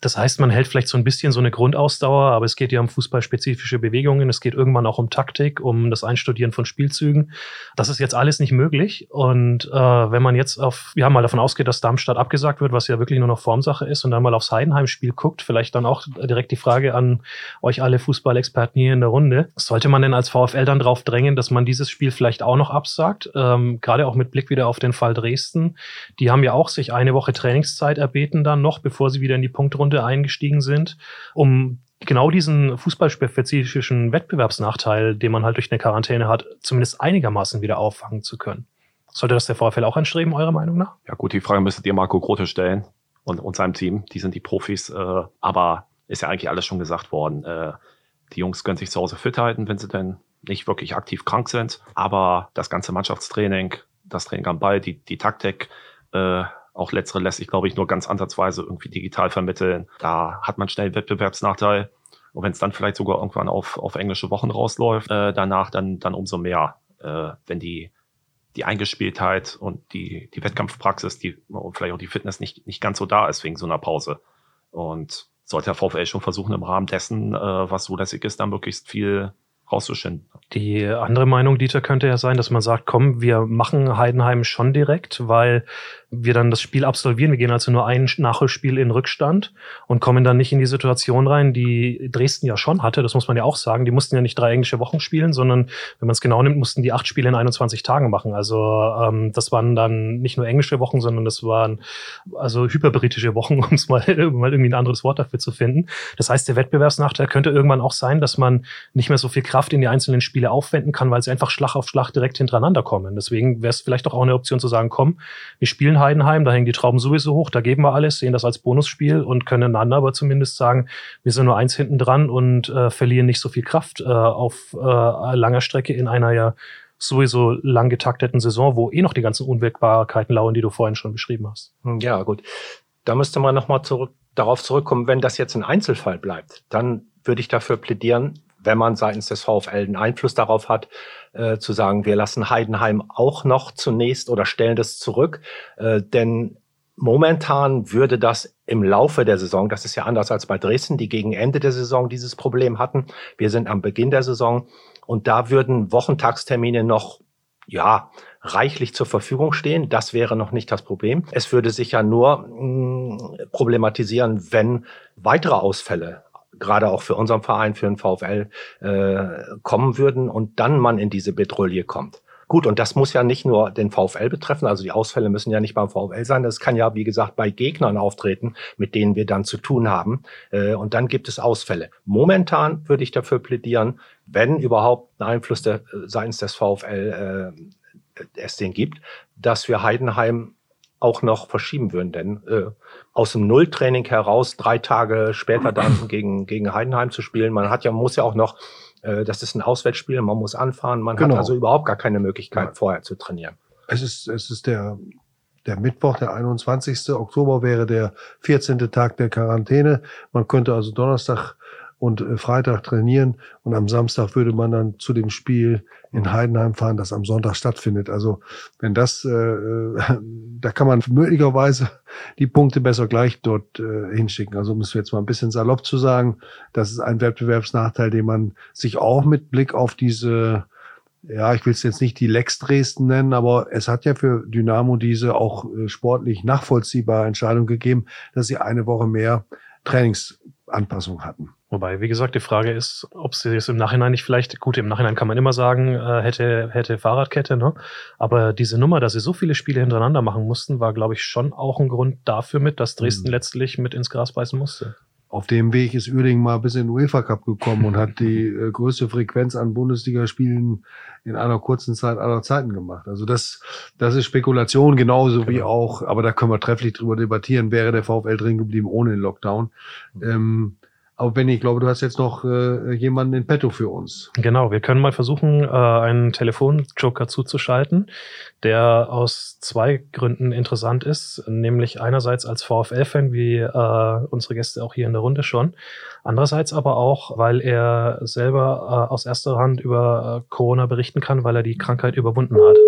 Das heißt, man hält vielleicht so ein bisschen so eine Grundausdauer, aber es geht ja um fußballspezifische Bewegungen. Es geht irgendwann auch um Taktik, um das Einstudieren von Spielzügen. Das ist jetzt alles nicht möglich. Und äh, wenn man jetzt auf, ja, mal davon ausgeht, dass Darmstadt abgesagt wird, was ja wirklich nur noch Formsache ist, und dann mal aufs Heidenheim-Spiel guckt, vielleicht dann auch direkt die Frage an euch alle Fußballexperten hier in der Runde. Sollte man denn als VfL dann drauf drängen, dass man dieses Spiel vielleicht auch noch absagt? Ähm, Gerade auch mit Blick wieder auf den Fall Dresden. Die haben ja auch sich eine Woche Trainingszeit erbeten dann noch, bevor sie wieder in die Punktrunde Runde eingestiegen sind, um genau diesen fußballspezifischen Wettbewerbsnachteil, den man halt durch eine Quarantäne hat, zumindest einigermaßen wieder auffangen zu können. Sollte das der VfL auch anstreben, eurer Meinung nach? Ja gut, die Frage müsstet ihr Marco Grote stellen und, und seinem Team. Die sind die Profis, äh, aber ist ja eigentlich alles schon gesagt worden. Äh, die Jungs können sich zu Hause fit halten, wenn sie denn nicht wirklich aktiv krank sind. Aber das ganze Mannschaftstraining, das Training am Ball, die, die Taktik, äh, auch letztere lässt sich, glaube ich, nur ganz ansatzweise irgendwie digital vermitteln. Da hat man schnell Wettbewerbsnachteil. Und wenn es dann vielleicht sogar irgendwann auf, auf englische Wochen rausläuft, äh, danach dann, dann umso mehr, äh, wenn die, die Eingespieltheit und die, die Wettkampfpraxis, die, und vielleicht auch die Fitness nicht, nicht ganz so da ist wegen so einer Pause. Und sollte der VfL schon versuchen, im Rahmen dessen, äh, was so lässig ist, dann möglichst viel rauszuschinden. Die andere Meinung, Dieter, könnte ja sein, dass man sagt, komm, wir machen Heidenheim schon direkt, weil wir dann das Spiel absolvieren. Wir gehen also nur ein Nachholspiel in Rückstand und kommen dann nicht in die Situation rein, die Dresden ja schon hatte. Das muss man ja auch sagen. Die mussten ja nicht drei englische Wochen spielen, sondern wenn man es genau nimmt, mussten die acht Spiele in 21 Tagen machen. Also ähm, das waren dann nicht nur englische Wochen, sondern das waren also hyperbritische Wochen, [LAUGHS] um es mal, mal irgendwie ein anderes Wort dafür zu finden. Das heißt, der Wettbewerbsnachteil könnte irgendwann auch sein, dass man nicht mehr so viel Kraft in die einzelnen Spiele aufwenden kann, weil sie einfach Schlag auf Schlag direkt hintereinander kommen. Deswegen wäre es vielleicht auch eine Option zu sagen, komm, wir spielen Heidenheim, da hängen die Trauben sowieso hoch, da geben wir alles, sehen das als Bonusspiel und können dann aber zumindest sagen, wir sind nur eins hinten dran und äh, verlieren nicht so viel Kraft äh, auf äh, langer Strecke in einer ja sowieso lang getakteten Saison, wo eh noch die ganzen Unwirkbarkeiten lauern, die du vorhin schon beschrieben hast. Ja, gut. Da müsste man nochmal zurück, darauf zurückkommen, wenn das jetzt ein Einzelfall bleibt, dann würde ich dafür plädieren, wenn man seitens des VfL einen Einfluss darauf hat, äh, zu sagen, wir lassen Heidenheim auch noch zunächst oder stellen das zurück. Äh, denn momentan würde das im Laufe der Saison, das ist ja anders als bei Dresden, die gegen Ende der Saison dieses Problem hatten. Wir sind am Beginn der Saison und da würden Wochentagstermine noch, ja, reichlich zur Verfügung stehen. Das wäre noch nicht das Problem. Es würde sich ja nur mh, mm, problematisieren, wenn weitere Ausfälle gerade auch für unseren Verein, für den VfL, äh, kommen würden und dann man in diese Bedrohlie kommt. Gut, und das muss ja nicht nur den VfL betreffen, also die Ausfälle müssen ja nicht beim VfL sein, das kann ja, wie gesagt, bei Gegnern auftreten, mit denen wir dann zu tun haben. Äh, und dann gibt es Ausfälle. Momentan würde ich dafür plädieren, wenn überhaupt ein Einfluss der, seitens des VfL äh, es den gibt, dass wir Heidenheim auch noch verschieben würden. Denn äh, aus dem Nulltraining heraus drei Tage später dann [CLEARS THROAT] gegen, gegen Heidenheim zu spielen, man hat ja, muss ja auch noch, äh, das ist ein Auswärtsspiel, man muss anfahren, man genau. hat also überhaupt gar keine Möglichkeit, ja. vorher zu trainieren. Es ist, es ist der, der Mittwoch, der 21. Oktober wäre der 14. Tag der Quarantäne. Man könnte also Donnerstag und äh, Freitag trainieren und am Samstag würde man dann zu dem Spiel in Heidenheim fahren, das am Sonntag stattfindet. Also wenn das, äh, [LAUGHS] da kann man möglicherweise die Punkte besser gleich dort äh, hinschicken. Also um es jetzt mal ein bisschen salopp zu sagen, das ist ein Wettbewerbsnachteil, den man sich auch mit Blick auf diese ja, ich will es jetzt nicht die Lex Dresden nennen, aber es hat ja für Dynamo diese auch äh, sportlich nachvollziehbare Entscheidung gegeben, dass sie eine Woche mehr Trainingsanpassung hatten. Wobei, wie gesagt, die Frage ist, ob sie es im Nachhinein nicht vielleicht, gut, im Nachhinein kann man immer sagen, äh, hätte, hätte Fahrradkette, ne? Aber diese Nummer, dass sie so viele Spiele hintereinander machen mussten, war, glaube ich, schon auch ein Grund dafür mit, dass Dresden mhm. letztlich mit ins Gras beißen musste. Auf dem Weg ist Uerdingen mal bis in den UEFA Cup gekommen und hat die äh, größte Frequenz an Bundesligaspielen in einer kurzen Zeit aller Zeiten gemacht. Also das, das ist Spekulation genauso genau. wie auch, aber da können wir trefflich drüber debattieren, wäre der VfL drin geblieben ohne den Lockdown. Mhm. Ähm, aber Benny, ich glaube, du hast jetzt noch äh, jemanden in petto für uns. Genau, wir können mal versuchen, äh, einen Telefonjoker zuzuschalten, der aus zwei Gründen interessant ist. Nämlich einerseits als VfL-Fan, wie äh, unsere Gäste auch hier in der Runde schon. Andererseits aber auch, weil er selber äh, aus erster Hand über äh, Corona berichten kann, weil er die Krankheit überwunden hat.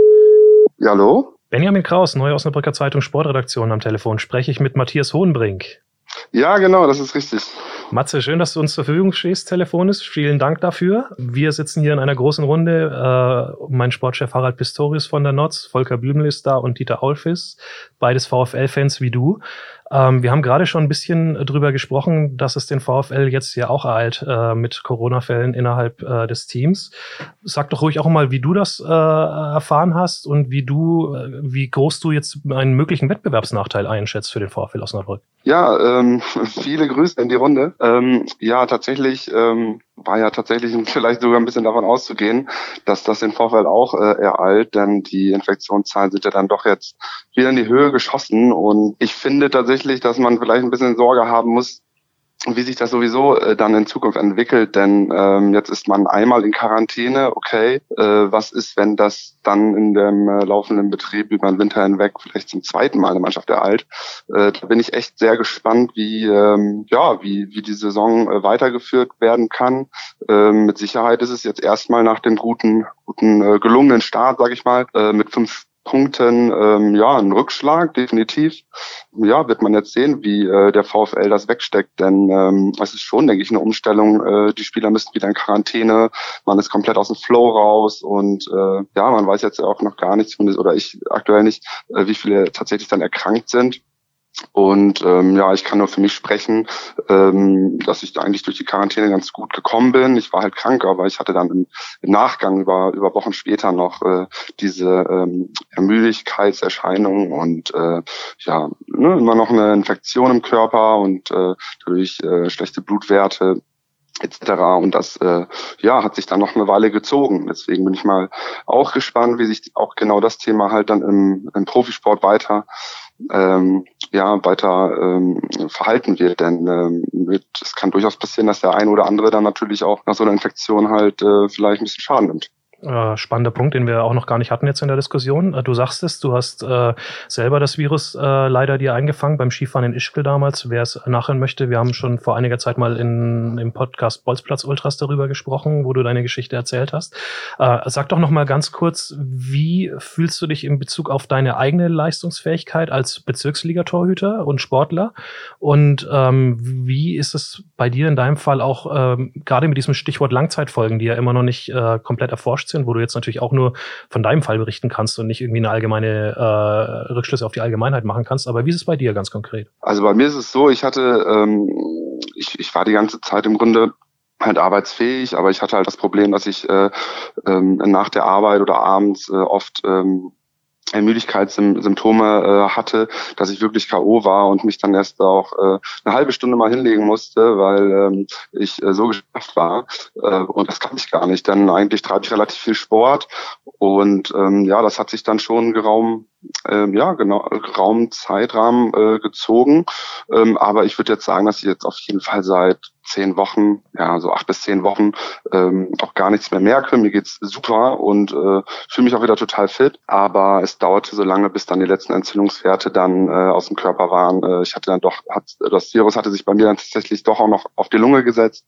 Ja, hallo? Benjamin Kraus, Neue Osnabrücker Zeitung Sportredaktion am Telefon. Spreche ich mit Matthias Hohenbrink. Ja, genau, das ist richtig. Matze, schön, dass du uns zur Verfügung stehst, telefonisch. Vielen Dank dafür. Wir sitzen hier in einer großen Runde. Äh, mein Sportchef Harald Pistorius von der Notz, Volker Blümel ist da und Dieter Aulfis, beides VfL-Fans wie du. Ähm, wir haben gerade schon ein bisschen drüber gesprochen, dass es den VfL jetzt ja auch ereilt äh, mit Corona-Fällen innerhalb äh, des Teams. Sag doch ruhig auch mal, wie du das äh, erfahren hast und wie du, äh, wie groß du jetzt einen möglichen Wettbewerbsnachteil einschätzt für den VfL Osnabrück. Ja, ähm, [LAUGHS] viele Grüße in die Runde. Ähm, ja, tatsächlich ähm, war ja tatsächlich [LAUGHS] vielleicht sogar ein bisschen davon auszugehen, dass das den Vorfall auch äh, ereilt, denn die Infektionszahlen sind ja dann doch jetzt wieder in die Höhe geschossen und ich finde tatsächlich, dass man vielleicht ein bisschen Sorge haben muss, wie sich das sowieso äh, dann in Zukunft entwickelt. Denn ähm, jetzt ist man einmal in Quarantäne, okay. Äh, was ist, wenn das dann in dem äh, laufenden Betrieb über den Winter hinweg vielleicht zum zweiten Mal eine Mannschaft ereilt? Äh, da bin ich echt sehr gespannt, wie ähm, ja wie wie die Saison äh, weitergeführt werden kann. Ähm, mit Sicherheit ist es jetzt erstmal nach dem guten guten äh, gelungenen Start, sage ich mal, äh, mit fünf Punkten ähm, ja ein Rückschlag, definitiv. Ja, wird man jetzt sehen, wie äh, der VfL das wegsteckt, denn ähm, es ist schon, denke ich, eine Umstellung. Äh, die Spieler müssen wieder in Quarantäne, man ist komplett aus dem Flow raus und äh, ja, man weiß jetzt auch noch gar nicht, oder ich aktuell nicht, äh, wie viele tatsächlich dann erkrankt sind. Und ähm, ja, ich kann nur für mich sprechen, ähm, dass ich eigentlich durch die Quarantäne ganz gut gekommen bin. Ich war halt krank, aber ich hatte dann im, Nachgang über, über Wochen später noch äh, diese ähm, Ermüdigkeitserscheinungen und äh, ja, ne, immer noch eine Infektion im Körper und äh, durch äh, schlechte Blutwerte etc. Und das äh, ja hat sich dann noch eine Weile gezogen. Deswegen bin ich mal auch gespannt, wie sich auch genau das Thema halt dann im, im Profisport weiter ähm, ja weiter ähm, verhalten wird. Denn ähm, wird, es kann durchaus passieren, dass der ein oder andere dann natürlich auch nach so einer Infektion halt äh, vielleicht ein bisschen Schaden nimmt. Äh, spannender Punkt, den wir auch noch gar nicht hatten jetzt in der Diskussion. Äh, du sagst es, du hast äh, selber das Virus äh, leider dir eingefangen beim Skifahren in Ischgl damals. Wer es nachhören möchte, wir haben schon vor einiger Zeit mal in, im Podcast Bolzplatz Ultras darüber gesprochen, wo du deine Geschichte erzählt hast. Äh, sag doch noch mal ganz kurz, wie fühlst du dich in Bezug auf deine eigene Leistungsfähigkeit als Bezirksligatorhüter und Sportler? Und ähm, wie ist es bei dir in deinem Fall auch ähm, gerade mit diesem Stichwort Langzeitfolgen, die ja immer noch nicht äh, komplett erforscht sind, wo du jetzt natürlich auch nur von deinem Fall berichten kannst und nicht irgendwie eine allgemeine äh, Rückschlüsse auf die Allgemeinheit machen kannst. Aber wie ist es bei dir ganz konkret? Also bei mir ist es so, ich hatte, ähm, ich, ich war die ganze Zeit im Grunde halt arbeitsfähig, aber ich hatte halt das Problem, dass ich äh, ähm, nach der Arbeit oder abends äh, oft ähm, Müdigkeitssymptome äh, hatte, dass ich wirklich K.O. war und mich dann erst auch äh, eine halbe Stunde mal hinlegen musste, weil ähm, ich äh, so geschafft war. Äh, und das kann ich gar nicht, denn eigentlich treibe ich relativ viel Sport und ähm, ja, das hat sich dann schon geraumt ähm, ja, genau, Raumzeitrahmen äh, gezogen. Ähm, aber ich würde jetzt sagen, dass ich jetzt auf jeden Fall seit zehn Wochen, ja, so acht bis zehn Wochen ähm, auch gar nichts mehr merke. Mir geht's super und äh, fühle mich auch wieder total fit. Aber es dauerte so lange, bis dann die letzten Entzündungswerte dann äh, aus dem Körper waren. Äh, ich hatte dann doch, hat, das Virus hatte sich bei mir dann tatsächlich doch auch noch auf die Lunge gesetzt,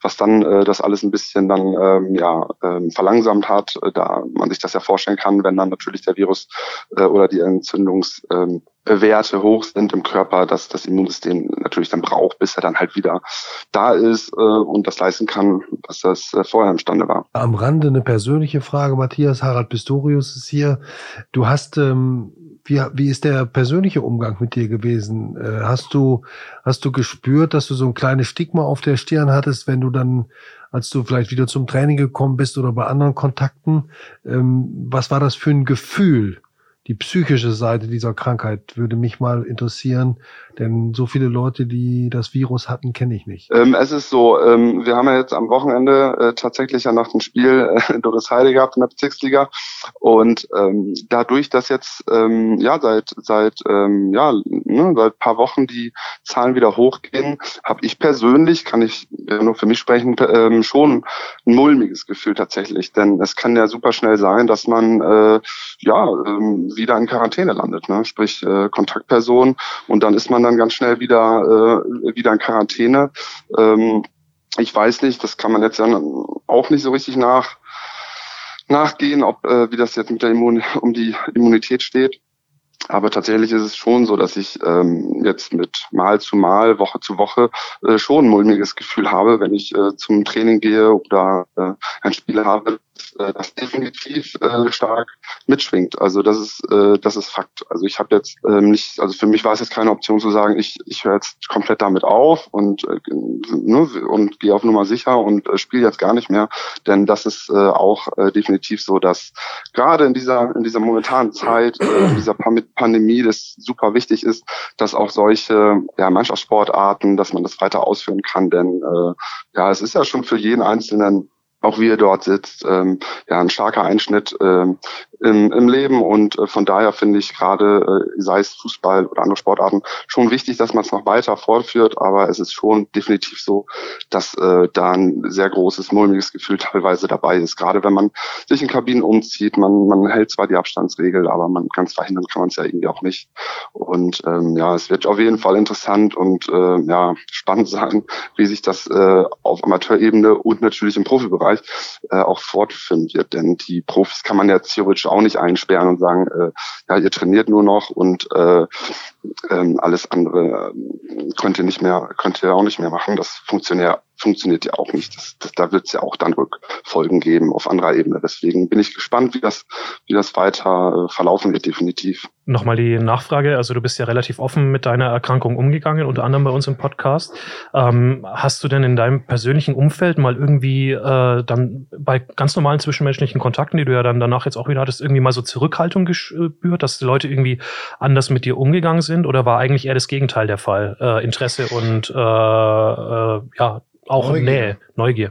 was dann äh, das alles ein bisschen dann ähm, ja ähm, verlangsamt hat, äh, da man sich das ja vorstellen kann, wenn dann natürlich der Virus äh, oder die Entzündungswerte Werte hoch sind im Körper, dass das Immunsystem natürlich dann braucht, bis er dann halt wieder da ist äh, und das leisten kann, was das äh, vorher imstande war. Am Rande eine persönliche Frage, Matthias. Harald Pistorius ist hier. Du hast, ähm, wie, wie ist der persönliche Umgang mit dir gewesen? Äh, hast du, hast du gespürt, dass du so ein kleines Stigma auf der Stirn hattest, wenn du dann als du vielleicht wieder zum Training gekommen bist oder bei anderen Kontakten. Ähm, was war das für ein Gefühl? Die psychische Seite dieser Krankheit würde mich mal interessieren, denn so viele Leute, die das Virus hatten, kenne ich nicht. Ähm, es ist so, ähm, wir haben ja jetzt am Wochenende äh, tatsächlich ja nach dem Spiel äh, [LAUGHS] Doris Heide gehabt in der Bezirksliga und ähm, dadurch, dass jetzt ähm, ja seit seit ähm, ja ne, seit paar Wochen die Zahlen wieder hochgehen, habe ich persönlich, kann ich nur für mich sprechen, ähm, schon ein mulmiges Gefühl tatsächlich, denn es kann ja super schnell sein, dass man äh, ja ähm, wieder in Quarantäne landet, ne? sprich äh, Kontaktperson und dann ist man dann ganz schnell wieder äh, wieder in Quarantäne. Ähm, ich weiß nicht, das kann man jetzt ja auch nicht so richtig nach nachgehen, ob äh, wie das jetzt mit der Immun um die Immunität steht. Aber tatsächlich ist es schon so, dass ich ähm, jetzt mit Mal zu Mal, Woche zu Woche äh, schon ein mulmiges Gefühl habe, wenn ich äh, zum Training gehe oder äh, ein Spiel habe, äh, das definitiv äh, stark mitschwingt. Also das ist äh, das ist Fakt. Also ich habe jetzt ähm, nicht, also für mich war es jetzt keine Option zu sagen, ich ich höre jetzt komplett damit auf und äh, ne, und gehe auf Nummer sicher und äh, spiele jetzt gar nicht mehr, denn das ist äh, auch äh, definitiv so, dass gerade in dieser in dieser momentanen Zeit, äh, in dieser Pandemie, das super wichtig ist, dass auch solche ja, Mannschaftssportarten, dass man das weiter ausführen kann, denn äh, ja, es ist ja schon für jeden Einzelnen auch wie er dort sitzt, ähm, ja, ein starker Einschnitt ähm, im, im Leben. Und äh, von daher finde ich gerade, äh, sei es Fußball oder andere Sportarten, schon wichtig, dass man es noch weiter fortführt, aber es ist schon definitiv so, dass äh, da ein sehr großes, mulmiges Gefühl teilweise dabei ist, gerade wenn man sich in Kabinen umzieht, man, man hält zwar die Abstandsregel, aber man ganz verhindern kann man es ja irgendwie auch nicht. Und ähm, ja, es wird auf jeden Fall interessant und äh, ja, spannend [LAUGHS] sein, wie sich das äh, auf Amateurebene und natürlich im Profibereich äh, auch fortführen wird, denn die Profis kann man ja theoretisch auch nicht einsperren und sagen, äh, ja, ihr trainiert nur noch und äh, ähm, alles andere äh, könnt ihr nicht mehr, könnt ihr auch nicht mehr machen. Das funktioniert funktioniert ja auch nicht. Das, das, da wird es ja auch dann Rückfolgen geben auf anderer Ebene. Deswegen bin ich gespannt, wie das, wie das weiter äh, verlaufen wird, definitiv. Nochmal die Nachfrage. Also du bist ja relativ offen mit deiner Erkrankung umgegangen, unter anderem bei uns im Podcast. Ähm, hast du denn in deinem persönlichen Umfeld mal irgendwie äh, dann bei ganz normalen zwischenmenschlichen Kontakten, die du ja dann danach jetzt auch wieder hattest, irgendwie mal so Zurückhaltung gespürt, dass die Leute irgendwie anders mit dir umgegangen sind? Oder war eigentlich eher das Gegenteil der Fall? Äh, Interesse und äh, äh, ja, auch Neugier. Nähe, Neugier.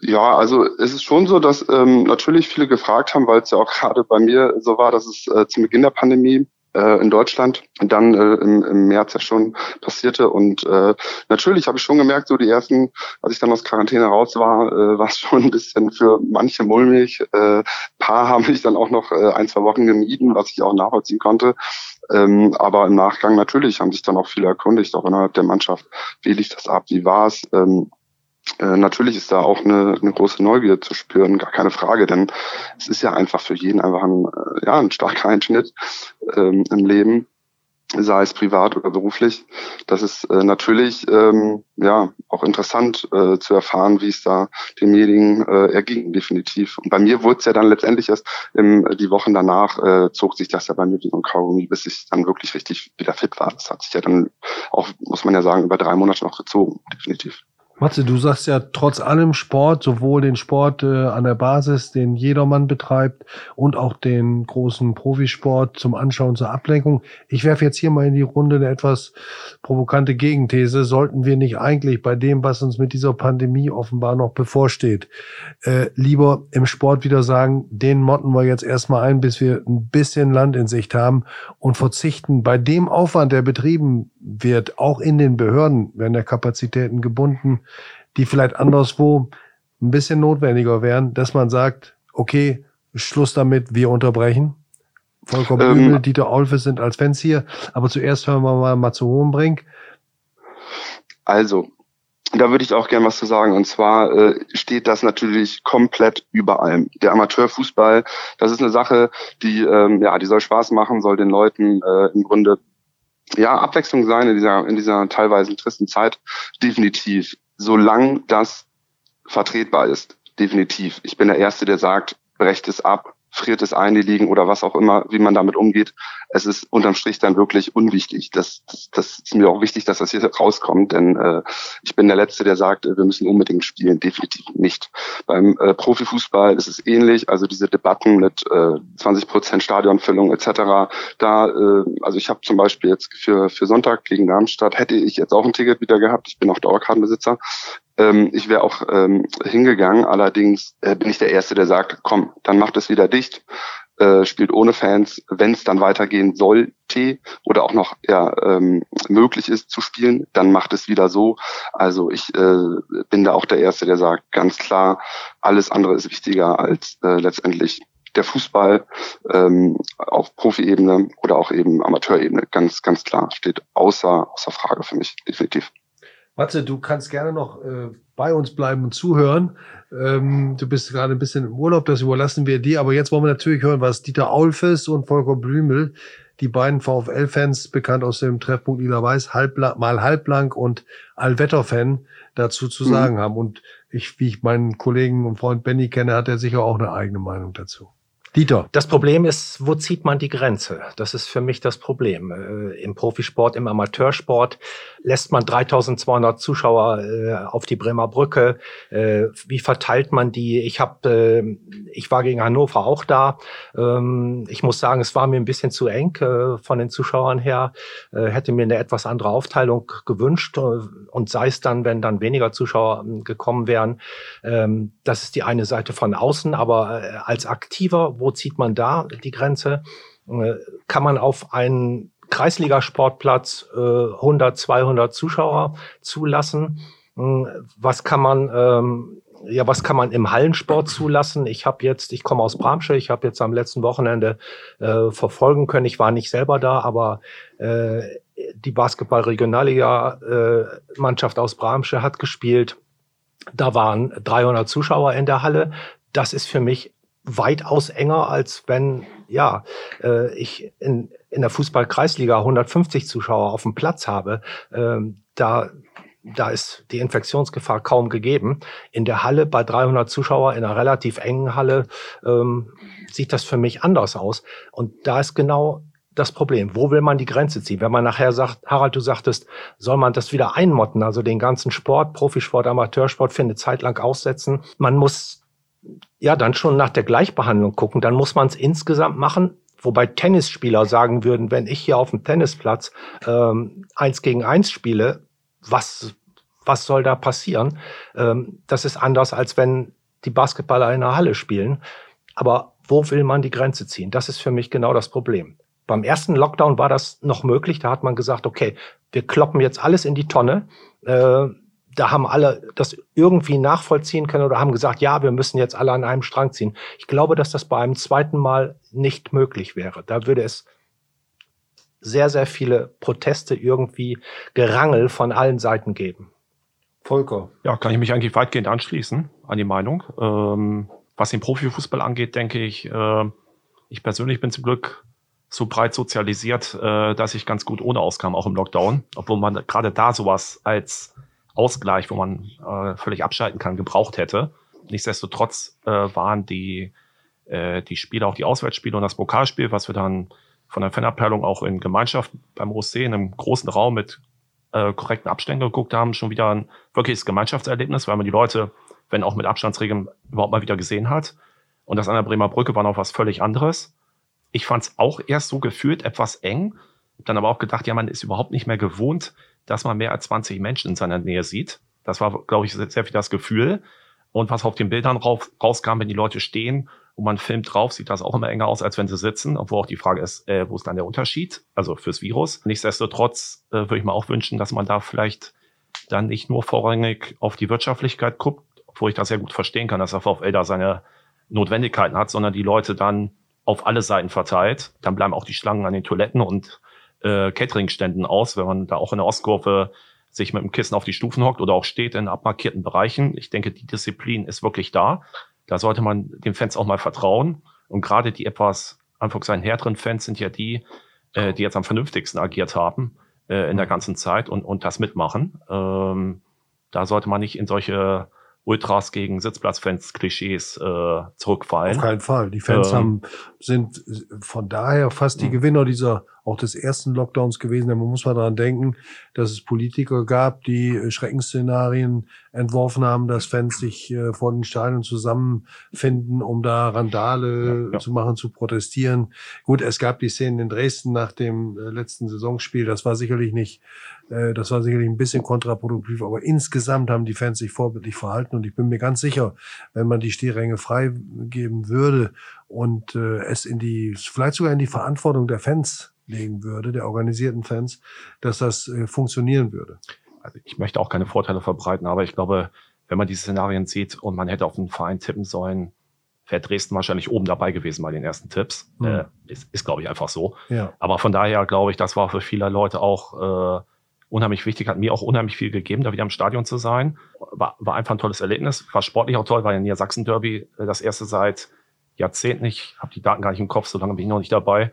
Ja, also es ist schon so, dass ähm, natürlich viele gefragt haben, weil es ja auch [LAUGHS] gerade bei mir so war, dass es äh, zum Beginn der Pandemie äh, in Deutschland dann äh, im, im März ja schon passierte. Und äh, natürlich habe ich schon gemerkt, so die ersten, als ich dann aus Quarantäne raus war, äh, war es [LAUGHS] schon ein bisschen für manche mulmig. Äh, paar haben mich dann auch noch äh, ein, zwei Wochen gemieden, was ich auch nachvollziehen konnte. Ähm, aber im Nachgang natürlich haben sich dann auch viele erkundigt, auch innerhalb der Mannschaft. Wie lief das ab? Wie war es? Ähm, äh, natürlich ist da auch eine, eine große Neugier zu spüren, gar keine Frage, denn es ist ja einfach für jeden einfach ein, äh, ja, ein starker Einschnitt ähm, im Leben sei es privat oder beruflich. Das ist äh, natürlich ähm, ja auch interessant äh, zu erfahren, wie es da demjenigen äh, erging, definitiv. Und bei mir wurde es ja dann letztendlich erst im, die Wochen danach äh, zog sich das ja bei mir wie so ein Kaugummi, bis ich dann wirklich richtig wieder fit war. Das hat sich ja dann auch, muss man ja sagen, über drei Monate noch gezogen, definitiv. Matze, du sagst ja trotz allem Sport, sowohl den Sport äh, an der Basis, den jedermann betreibt, und auch den großen Profisport zum Anschauen, zur Ablenkung. Ich werfe jetzt hier mal in die Runde eine etwas provokante Gegenthese. Sollten wir nicht eigentlich bei dem, was uns mit dieser Pandemie offenbar noch bevorsteht, äh, lieber im Sport wieder sagen, den motten wir jetzt erstmal ein, bis wir ein bisschen Land in Sicht haben und verzichten bei dem Aufwand, der betrieben wird, auch in den Behörden werden der Kapazitäten gebunden, die vielleicht anderswo ein bisschen notwendiger wären, dass man sagt, okay, Schluss damit, wir unterbrechen. Vollkommen ähm, übel, Dieter Olfe sind als Fans hier. Aber zuerst hören wir mal Matze Hohenbrink. Also, da würde ich auch gern was zu sagen. Und zwar äh, steht das natürlich komplett über allem. Der Amateurfußball, das ist eine Sache, die ähm, ja, die soll Spaß machen, soll den Leuten äh, im Grunde ja Abwechslung sein in dieser in dieser teilweise tristen Zeit. Definitiv, solange das vertretbar ist. Definitiv. Ich bin der Erste, der sagt, brecht es ab, friert es ein, die liegen oder was auch immer, wie man damit umgeht. Es ist unterm Strich dann wirklich unwichtig. Das, das, das ist mir auch wichtig, dass das hier rauskommt, denn äh, ich bin der Letzte, der sagt, wir müssen unbedingt spielen. Definitiv nicht. Beim äh, Profifußball ist es ähnlich. Also diese Debatten mit äh, 20 Prozent Stadionfüllung etc. Da, äh, also ich habe zum Beispiel jetzt für für Sonntag gegen Darmstadt hätte ich jetzt auch ein Ticket wieder gehabt. Ich bin auch Dauerkartenbesitzer. Ähm, ich wäre auch ähm, hingegangen, allerdings äh, bin ich der Erste, der sagt, komm, dann macht es wieder dicht, äh, spielt ohne Fans, wenn es dann weitergehen sollte oder auch noch ja, ähm, möglich ist zu spielen, dann macht es wieder so. Also ich äh, bin da auch der Erste, der sagt, ganz klar, alles andere ist wichtiger als äh, letztendlich der Fußball ähm, auf Profi-Ebene oder auch eben Amateurebene. Ganz, ganz klar, steht außer, außer Frage für mich, definitiv. Matze, du kannst gerne noch äh, bei uns bleiben und zuhören. Ähm, du bist gerade ein bisschen im Urlaub, das überlassen wir dir. Aber jetzt wollen wir natürlich hören, was Dieter Aulfes und Volker Blümel, die beiden VfL-Fans, bekannt aus dem Treffpunkt Lila Weiß, halblang, mal halblang und Allwetter-Fan, dazu zu mhm. sagen haben. Und ich, wie ich meinen Kollegen und Freund Benny kenne, hat er sicher auch eine eigene Meinung dazu. Dieter. Das Problem ist, wo zieht man die Grenze? Das ist für mich das Problem. Äh, Im Profisport, im Amateursport lässt man 3200 Zuschauer äh, auf die Bremer Brücke. Äh, wie verteilt man die? Ich habe, ich war gegen Hannover auch da. Ähm, ich muss sagen, es war mir ein bisschen zu eng von den Zuschauern her. Hätte mir eine etwas andere Aufteilung gewünscht und sei es dann, wenn dann weniger Zuschauer gekommen wären. Ähm, das ist die eine Seite von außen, aber als aktiver wo zieht man da die Grenze? Äh, kann man auf einen Kreisligasportplatz äh, 100, 200 Zuschauer zulassen? Hm, was kann man ähm, ja, was kann man im Hallensport zulassen? Ich habe jetzt, ich komme aus Bramsche, ich habe jetzt am letzten Wochenende äh, verfolgen können. Ich war nicht selber da, aber äh, die Basketball-Regionalliga-Mannschaft äh, aus Bramsche hat gespielt. Da waren 300 Zuschauer in der Halle. Das ist für mich weitaus enger, als wenn ja äh, ich in, in der Fußball-Kreisliga 150 Zuschauer auf dem Platz habe. Ähm, da da ist die Infektionsgefahr kaum gegeben. In der Halle bei 300 Zuschauer in einer relativ engen Halle ähm, sieht das für mich anders aus. Und da ist genau das Problem. Wo will man die Grenze ziehen? Wenn man nachher sagt, Harald, du sagtest, soll man das wieder einmotten, also den ganzen Sport, Profisport, Amateursport für eine Zeit lang aussetzen. Man muss ja dann schon nach der Gleichbehandlung gucken. Dann muss man es insgesamt machen. Wobei Tennisspieler sagen würden, wenn ich hier auf dem Tennisplatz ähm, eins gegen eins spiele, was, was soll da passieren? Ähm, das ist anders, als wenn die Basketballer in der Halle spielen. Aber wo will man die Grenze ziehen? Das ist für mich genau das Problem. Beim ersten Lockdown war das noch möglich. Da hat man gesagt, okay, wir kloppen jetzt alles in die Tonne. Äh, da haben alle das irgendwie nachvollziehen können oder haben gesagt, ja, wir müssen jetzt alle an einem Strang ziehen. Ich glaube, dass das bei einem zweiten Mal nicht möglich wäre. Da würde es sehr, sehr viele Proteste irgendwie Gerangel von allen Seiten geben. Volker. Ja, kann ich mich eigentlich weitgehend anschließen an die Meinung. Ähm, was den Profifußball angeht, denke ich, äh, ich persönlich bin zum Glück so breit sozialisiert, äh, dass ich ganz gut ohne auskam, auch im Lockdown, obwohl man gerade da sowas als Ausgleich, wo man äh, völlig abschalten kann, gebraucht hätte. Nichtsdestotrotz äh, waren die, äh, die Spiele, auch die Auswärtsspiele und das Pokalspiel, was wir dann von der Fanabteilung auch in Gemeinschaft beim OSC in einem großen Raum mit äh, korrekten Abständen geguckt haben, schon wieder ein wirkliches Gemeinschaftserlebnis, weil man die Leute, wenn auch mit Abstandsregeln, überhaupt mal wieder gesehen hat. Und das an der Bremer Brücke war noch was völlig anderes. Ich fand es auch erst so gefühlt etwas eng, dann aber auch gedacht, ja, man ist überhaupt nicht mehr gewohnt, dass man mehr als 20 Menschen in seiner Nähe sieht. Das war, glaube ich, sehr, viel das Gefühl. Und was auf den Bildern rauf, rauskam, wenn die Leute stehen und man filmt drauf, sieht das auch immer enger aus, als wenn sie sitzen. Obwohl auch die Frage ist, äh, wo ist dann der Unterschied? Also fürs Virus. Nichtsdestotrotz äh, würde ich mir auch wünschen, dass man da vielleicht dann nicht nur vorrangig auf die Wirtschaftlichkeit guckt, obwohl ich das sehr gut verstehen kann, dass der VfL da seine Notwendigkeiten hat, sondern die Leute dann auf alle Seiten verteilt. Dann bleiben auch die Schlangen an den Toiletten und äh, Catering-Ständen aus, wenn man da auch in der Ostkurve sich mit dem Kissen auf die Stufen hockt oder auch steht in abmarkierten Bereichen. Ich denke, die Disziplin ist wirklich da. Da sollte man den Fans auch mal vertrauen. Und gerade die etwas, Anführungszeichen, härteren Fans sind ja die, äh, die jetzt am vernünftigsten agiert haben äh, in der ganzen Zeit und, und das mitmachen. Ähm, da sollte man nicht in solche Ultras gegen Sitzplatzfans Klischees äh, zurückfallen. Auf keinen Fall. Die Fans ähm, haben, sind von daher fast die Gewinner dieser auch des ersten Lockdowns gewesen. Denn man muss mal daran denken, dass es Politiker gab, die Schreckensszenarien entworfen haben, dass Fans sich äh, vor den Stadien zusammenfinden, um da Randale ja, ja. zu machen, zu protestieren. Gut, es gab die Szenen in Dresden nach dem äh, letzten Saisonspiel. Das war sicherlich nicht, das war sicherlich ein bisschen kontraproduktiv, aber insgesamt haben die Fans sich vorbildlich verhalten und ich bin mir ganz sicher, wenn man die Stehränge freigeben würde und äh, es in die, vielleicht sogar in die Verantwortung der Fans legen würde, der organisierten Fans, dass das äh, funktionieren würde. Also ich möchte auch keine Vorteile verbreiten, aber ich glaube, wenn man diese Szenarien sieht und man hätte auf einen Verein tippen sollen, wäre Dresden wahrscheinlich oben dabei gewesen bei den ersten Tipps. Mhm. Äh, ist, ist glaube ich, einfach so. Ja. Aber von daher glaube ich, das war für viele Leute auch äh, unheimlich wichtig, hat mir auch unheimlich viel gegeben, da wieder im Stadion zu sein. War, war einfach ein tolles Erlebnis, war sportlich auch toll, war ja Niedersachsen-Derby äh, das erste seit Jahrzehnten. Ich habe die Daten gar nicht im Kopf, so lange bin ich noch nicht dabei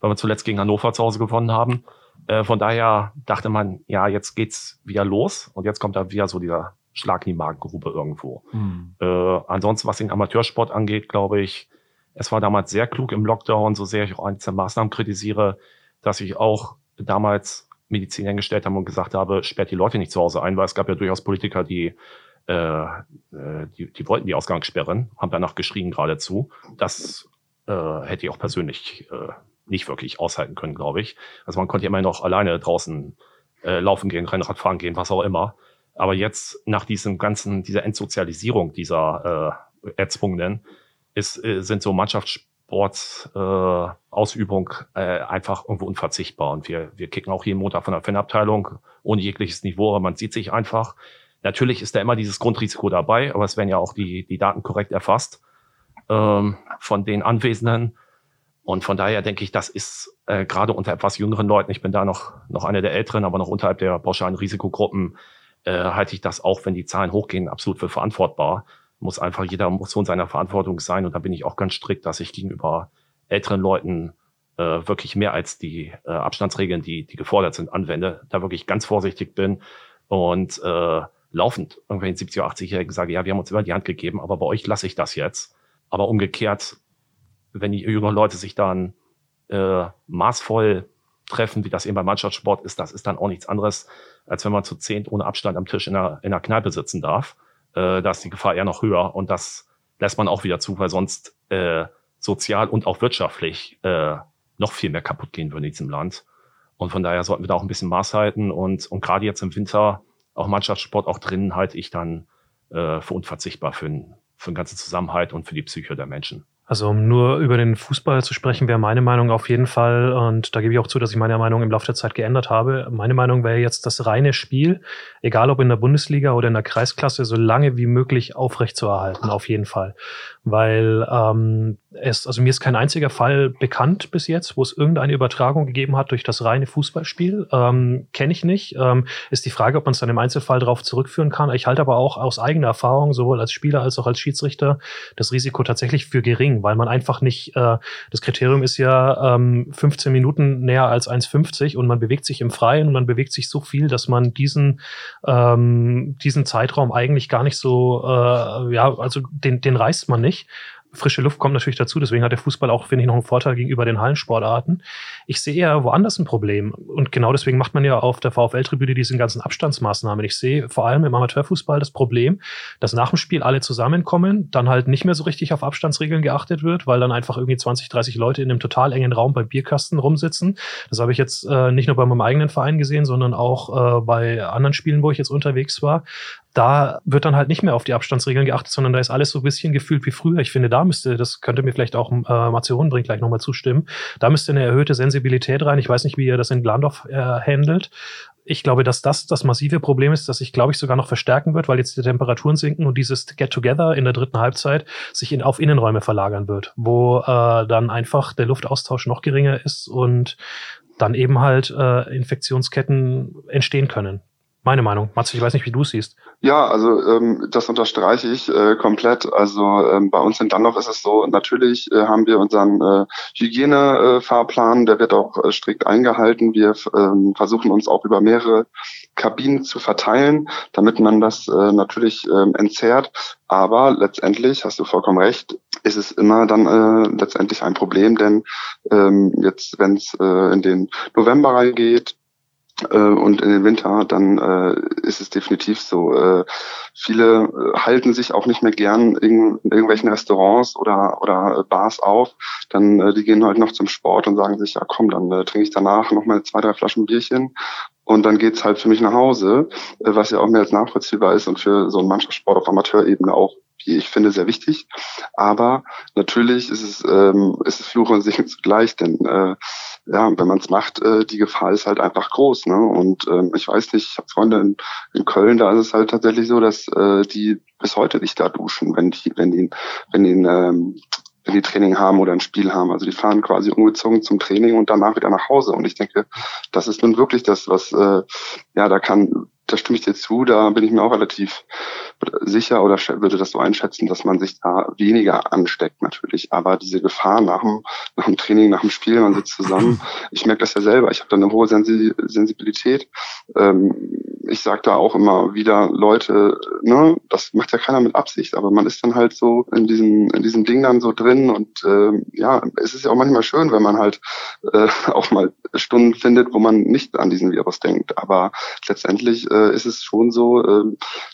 weil wir zuletzt gegen Hannover zu Hause gewonnen haben. Äh, von daher dachte man, ja, jetzt geht's wieder los und jetzt kommt da wieder so dieser Schlag in die Magengrube irgendwo. Mhm. Äh, ansonsten, was den Amateursport angeht, glaube ich, es war damals sehr klug im Lockdown, so sehr ich auch einzelne Maßnahmen kritisiere, dass ich auch damals Medizin hingestellt habe und gesagt habe, sperrt die Leute nicht zu Hause ein, weil es gab ja durchaus Politiker, die äh, äh die, die wollten die Ausgang sperren, haben danach geschrien geradezu. Das äh, hätte ich auch persönlich äh, nicht wirklich aushalten können, glaube ich. Also man konnte ja immer noch alleine draußen äh, laufen gehen, Rennrad fahren gehen, was auch immer. Aber jetzt nach diesem ganzen, dieser Entsozialisierung dieser äh, erzwungenen, ist, äh, sind so Mannschaftssport äh, äh, einfach irgendwo unverzichtbar. Und wir, wir kicken auch jeden Montag von der Fanabteilung ohne jegliches Niveau, aber man sieht sich einfach. Natürlich ist da immer dieses Grundrisiko dabei, aber es werden ja auch die, die Daten korrekt erfasst ähm, von den Anwesenden. Und von daher denke ich, das ist äh, gerade unter etwas jüngeren Leuten, ich bin da noch, noch einer der Älteren, aber noch unterhalb der pauschalen Risikogruppen, äh, halte ich das auch, wenn die Zahlen hochgehen, absolut für verantwortbar. Muss einfach, jeder muss in seiner Verantwortung sein. Und da bin ich auch ganz strikt, dass ich gegenüber älteren Leuten äh, wirklich mehr als die äh, Abstandsregeln, die, die gefordert sind, anwende. Da wirklich ganz vorsichtig bin und äh, laufend irgendwelchen 70- oder 80-Jährigen sage, ja, wir haben uns immer die Hand gegeben, aber bei euch lasse ich das jetzt. Aber umgekehrt wenn die jüngeren Leute sich dann äh, maßvoll treffen, wie das eben beim Mannschaftssport ist, das ist dann auch nichts anderes, als wenn man zu zehnt ohne Abstand am Tisch in einer, in einer Kneipe sitzen darf. Äh, da ist die Gefahr eher noch höher und das lässt man auch wieder zu, weil sonst äh, sozial und auch wirtschaftlich äh, noch viel mehr kaputt gehen würde in diesem Land. Und von daher sollten wir da auch ein bisschen Maß halten und, und gerade jetzt im Winter auch Mannschaftssport auch drinnen halte ich dann äh, für unverzichtbar für, für den ganzen Zusammenhalt und für die Psyche der Menschen. Also um nur über den Fußball zu sprechen, wäre meine Meinung auf jeden Fall, und da gebe ich auch zu, dass ich meine Meinung im Laufe der Zeit geändert habe. Meine Meinung wäre jetzt das reine Spiel, egal ob in der Bundesliga oder in der Kreisklasse, so lange wie möglich aufrechtzuerhalten, auf jeden Fall. Weil ähm, es, also mir ist kein einziger Fall bekannt bis jetzt, wo es irgendeine Übertragung gegeben hat durch das reine Fußballspiel. Ähm, Kenne ich nicht. Ähm, ist die Frage, ob man es dann im Einzelfall darauf zurückführen kann. Ich halte aber auch aus eigener Erfahrung, sowohl als Spieler als auch als Schiedsrichter, das Risiko tatsächlich für gering weil man einfach nicht, äh, das Kriterium ist ja ähm, 15 Minuten näher als 1,50 und man bewegt sich im Freien und man bewegt sich so viel, dass man diesen, ähm, diesen Zeitraum eigentlich gar nicht so, äh, ja, also den, den reißt man nicht frische Luft kommt natürlich dazu, deswegen hat der Fußball auch, finde ich, noch einen Vorteil gegenüber den Hallensportarten. Ich sehe eher woanders ein Problem. Und genau deswegen macht man ja auf der VfL-Tribüne diese ganzen Abstandsmaßnahmen. Ich sehe vor allem im Amateurfußball das Problem, dass nach dem Spiel alle zusammenkommen, dann halt nicht mehr so richtig auf Abstandsregeln geachtet wird, weil dann einfach irgendwie 20, 30 Leute in einem total engen Raum beim Bierkasten rumsitzen. Das habe ich jetzt äh, nicht nur bei meinem eigenen Verein gesehen, sondern auch äh, bei anderen Spielen, wo ich jetzt unterwegs war da wird dann halt nicht mehr auf die Abstandsregeln geachtet, sondern da ist alles so ein bisschen gefühlt wie früher. Ich finde, da müsste, das könnte mir vielleicht auch äh, Matze Hohenbrink gleich nochmal zustimmen, da müsste eine erhöhte Sensibilität rein. Ich weiß nicht, wie ihr das in Glandorf äh, handelt. Ich glaube, dass das das massive Problem ist, dass sich, glaube ich, sogar noch verstärken wird, weil jetzt die Temperaturen sinken und dieses Get-Together in der dritten Halbzeit sich in, auf Innenräume verlagern wird, wo äh, dann einfach der Luftaustausch noch geringer ist und dann eben halt äh, Infektionsketten entstehen können meine Meinung. Matze, ich weiß nicht, wie du es siehst. Ja, also ähm, das unterstreiche ich äh, komplett. Also ähm, bei uns in Dunlop ist es so, natürlich äh, haben wir unseren äh, Hygienefahrplan, der wird auch äh, strikt eingehalten. Wir ähm, versuchen uns auch über mehrere Kabinen zu verteilen, damit man das äh, natürlich ähm, entzerrt. Aber letztendlich, hast du vollkommen recht, ist es immer dann äh, letztendlich ein Problem, denn ähm, jetzt, wenn es äh, in den November reingeht, äh, und in den Winter, dann äh, ist es definitiv so. Äh, viele äh, halten sich auch nicht mehr gern in, in irgendwelchen Restaurants oder, oder Bars auf. Dann äh, die gehen halt noch zum Sport und sagen sich, ja komm, dann äh, trinke ich danach noch mal zwei, drei Flaschen Bierchen und dann geht's halt für mich nach Hause, äh, was ja auch mehr als nachvollziehbar ist und für so einen Mannschaftssport auf Amateurebene auch wie ich finde, sehr wichtig. Aber natürlich ist es, ähm, ist es Fluch und Segen zugleich, denn äh, ja, wenn man es macht, äh, die Gefahr ist halt einfach groß. Ne? Und ähm, ich weiß nicht, ich habe Freunde in, in Köln, da ist es halt tatsächlich so, dass äh, die bis heute nicht da duschen, wenn die, wenn die, wenn die ähm, wenn die Training haben oder ein Spiel haben. Also die fahren quasi ungezogen zum Training und danach wieder nach Hause. Und ich denke, das ist nun wirklich das, was äh, ja, da kann da stimme ich dir zu, da bin ich mir auch relativ sicher oder würde das so einschätzen, dass man sich da weniger ansteckt natürlich. Aber diese Gefahr nach dem, nach dem Training, nach dem Spiel, man sitzt zusammen, ich merke das ja selber, ich habe da eine hohe Sensibilität. Ähm, ich sage da auch immer wieder, Leute, ne, das macht ja keiner mit Absicht, aber man ist dann halt so in diesem, in diesem Ding dann so drin und äh, ja, es ist ja auch manchmal schön, wenn man halt äh, [LAUGHS] auch mal Stunden findet, wo man nicht an diesen Virus denkt. Aber letztendlich äh, ist es schon so, äh,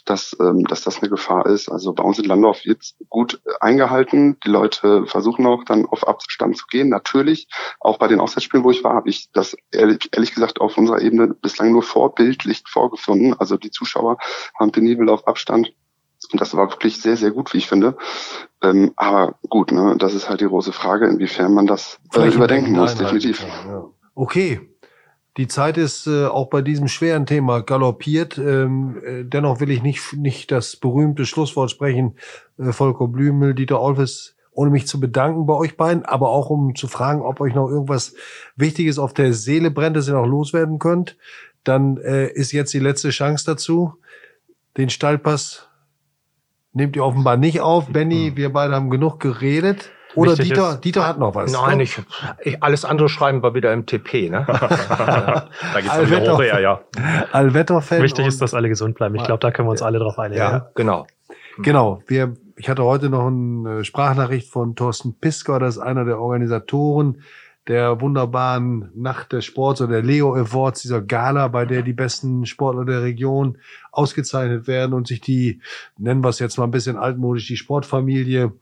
dass, äh, dass das eine Gefahr ist. Also bei uns in Landorf wird gut eingehalten. Die Leute versuchen auch dann auf Abstand zu gehen. Natürlich, auch bei den Auswärtsspielen, wo ich war, habe ich das ehrlich, ehrlich gesagt auf unserer Ebene bislang nur vorbildlich vorgefunden. Also die Zuschauer haben penibel auf Abstand und das war wirklich sehr, sehr gut, wie ich finde. Ähm, aber gut, ne, das ist halt die große Frage, inwiefern man das äh, überdenken muss, definitiv. Ja. Okay, die Zeit ist äh, auch bei diesem schweren Thema galoppiert. Ähm, äh, dennoch will ich nicht, nicht das berühmte Schlusswort sprechen. Äh, Volker Blümel, Dieter Olves, ohne mich zu bedanken bei euch beiden, aber auch um zu fragen, ob euch noch irgendwas Wichtiges auf der Seele brennt, das ihr noch loswerden könnt. Dann äh, ist jetzt die letzte Chance dazu. Den Stallpass nehmt ihr offenbar nicht auf. Benny, wir beide haben genug geredet. Oder Dieter, ist, Dieter hat noch was. Nein, ich, ich, alles andere schreiben wir wieder im TP, ne? [LAUGHS] da geht's dann wieder hoch, ja, ja. Allwetter-Fan. Wichtig ist, dass alle gesund bleiben. Ich glaube, da können wir uns alle drauf einigen. Ja, ja, genau. Genau. Wir, ich hatte heute noch eine Sprachnachricht von Thorsten Pisker, das ist einer der Organisatoren der wunderbaren Nacht des Sports oder der Leo Awards, dieser Gala, bei der die besten Sportler der Region ausgezeichnet werden und sich die, nennen wir es jetzt mal ein bisschen altmodisch, die Sportfamilie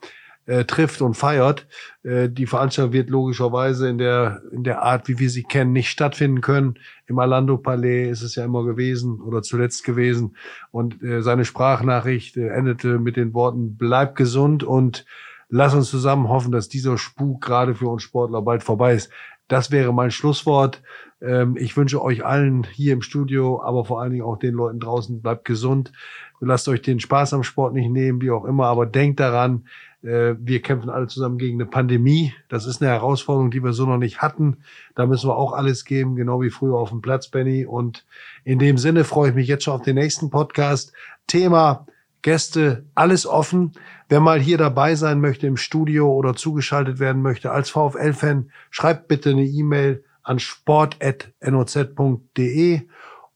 äh, trifft und feiert. Äh, die Veranstaltung wird logischerweise in der, in der Art, wie wir sie kennen, nicht stattfinden können. Im Alando Palais ist es ja immer gewesen oder zuletzt gewesen. Und äh, seine Sprachnachricht äh, endete mit den Worten, bleib gesund und lass uns zusammen hoffen, dass dieser Spuk gerade für uns Sportler bald vorbei ist. Das wäre mein Schlusswort. Ähm, ich wünsche euch allen hier im Studio, aber vor allen Dingen auch den Leuten draußen, bleibt gesund. Lasst euch den Spaß am Sport nicht nehmen, wie auch immer, aber denkt daran, wir kämpfen alle zusammen gegen eine Pandemie. Das ist eine Herausforderung, die wir so noch nicht hatten. Da müssen wir auch alles geben, genau wie früher auf dem Platz, Benny. Und in dem Sinne freue ich mich jetzt schon auf den nächsten Podcast. Thema Gäste, alles offen. Wer mal hier dabei sein möchte im Studio oder zugeschaltet werden möchte als VfL-Fan, schreibt bitte eine E-Mail an sport.noz.de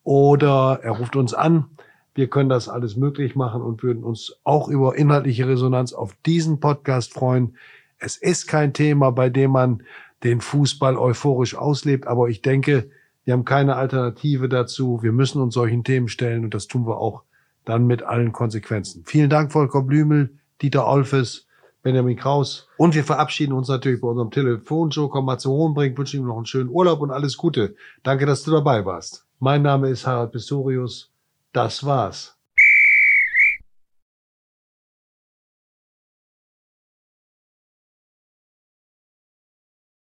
oder er ruft uns an. Wir können das alles möglich machen und würden uns auch über inhaltliche Resonanz auf diesen Podcast freuen. Es ist kein Thema, bei dem man den Fußball euphorisch auslebt, aber ich denke, wir haben keine Alternative dazu. Wir müssen uns solchen Themen stellen und das tun wir auch dann mit allen Konsequenzen. Vielen Dank, Volker Blümel, Dieter Olfes, Benjamin Kraus. Und wir verabschieden uns natürlich bei unserem Telefonshow. Komm mal zu Hohenbrink, wünschen ihm noch einen schönen Urlaub und alles Gute. Danke, dass du dabei warst. Mein Name ist Harald Pistorius. Das war's.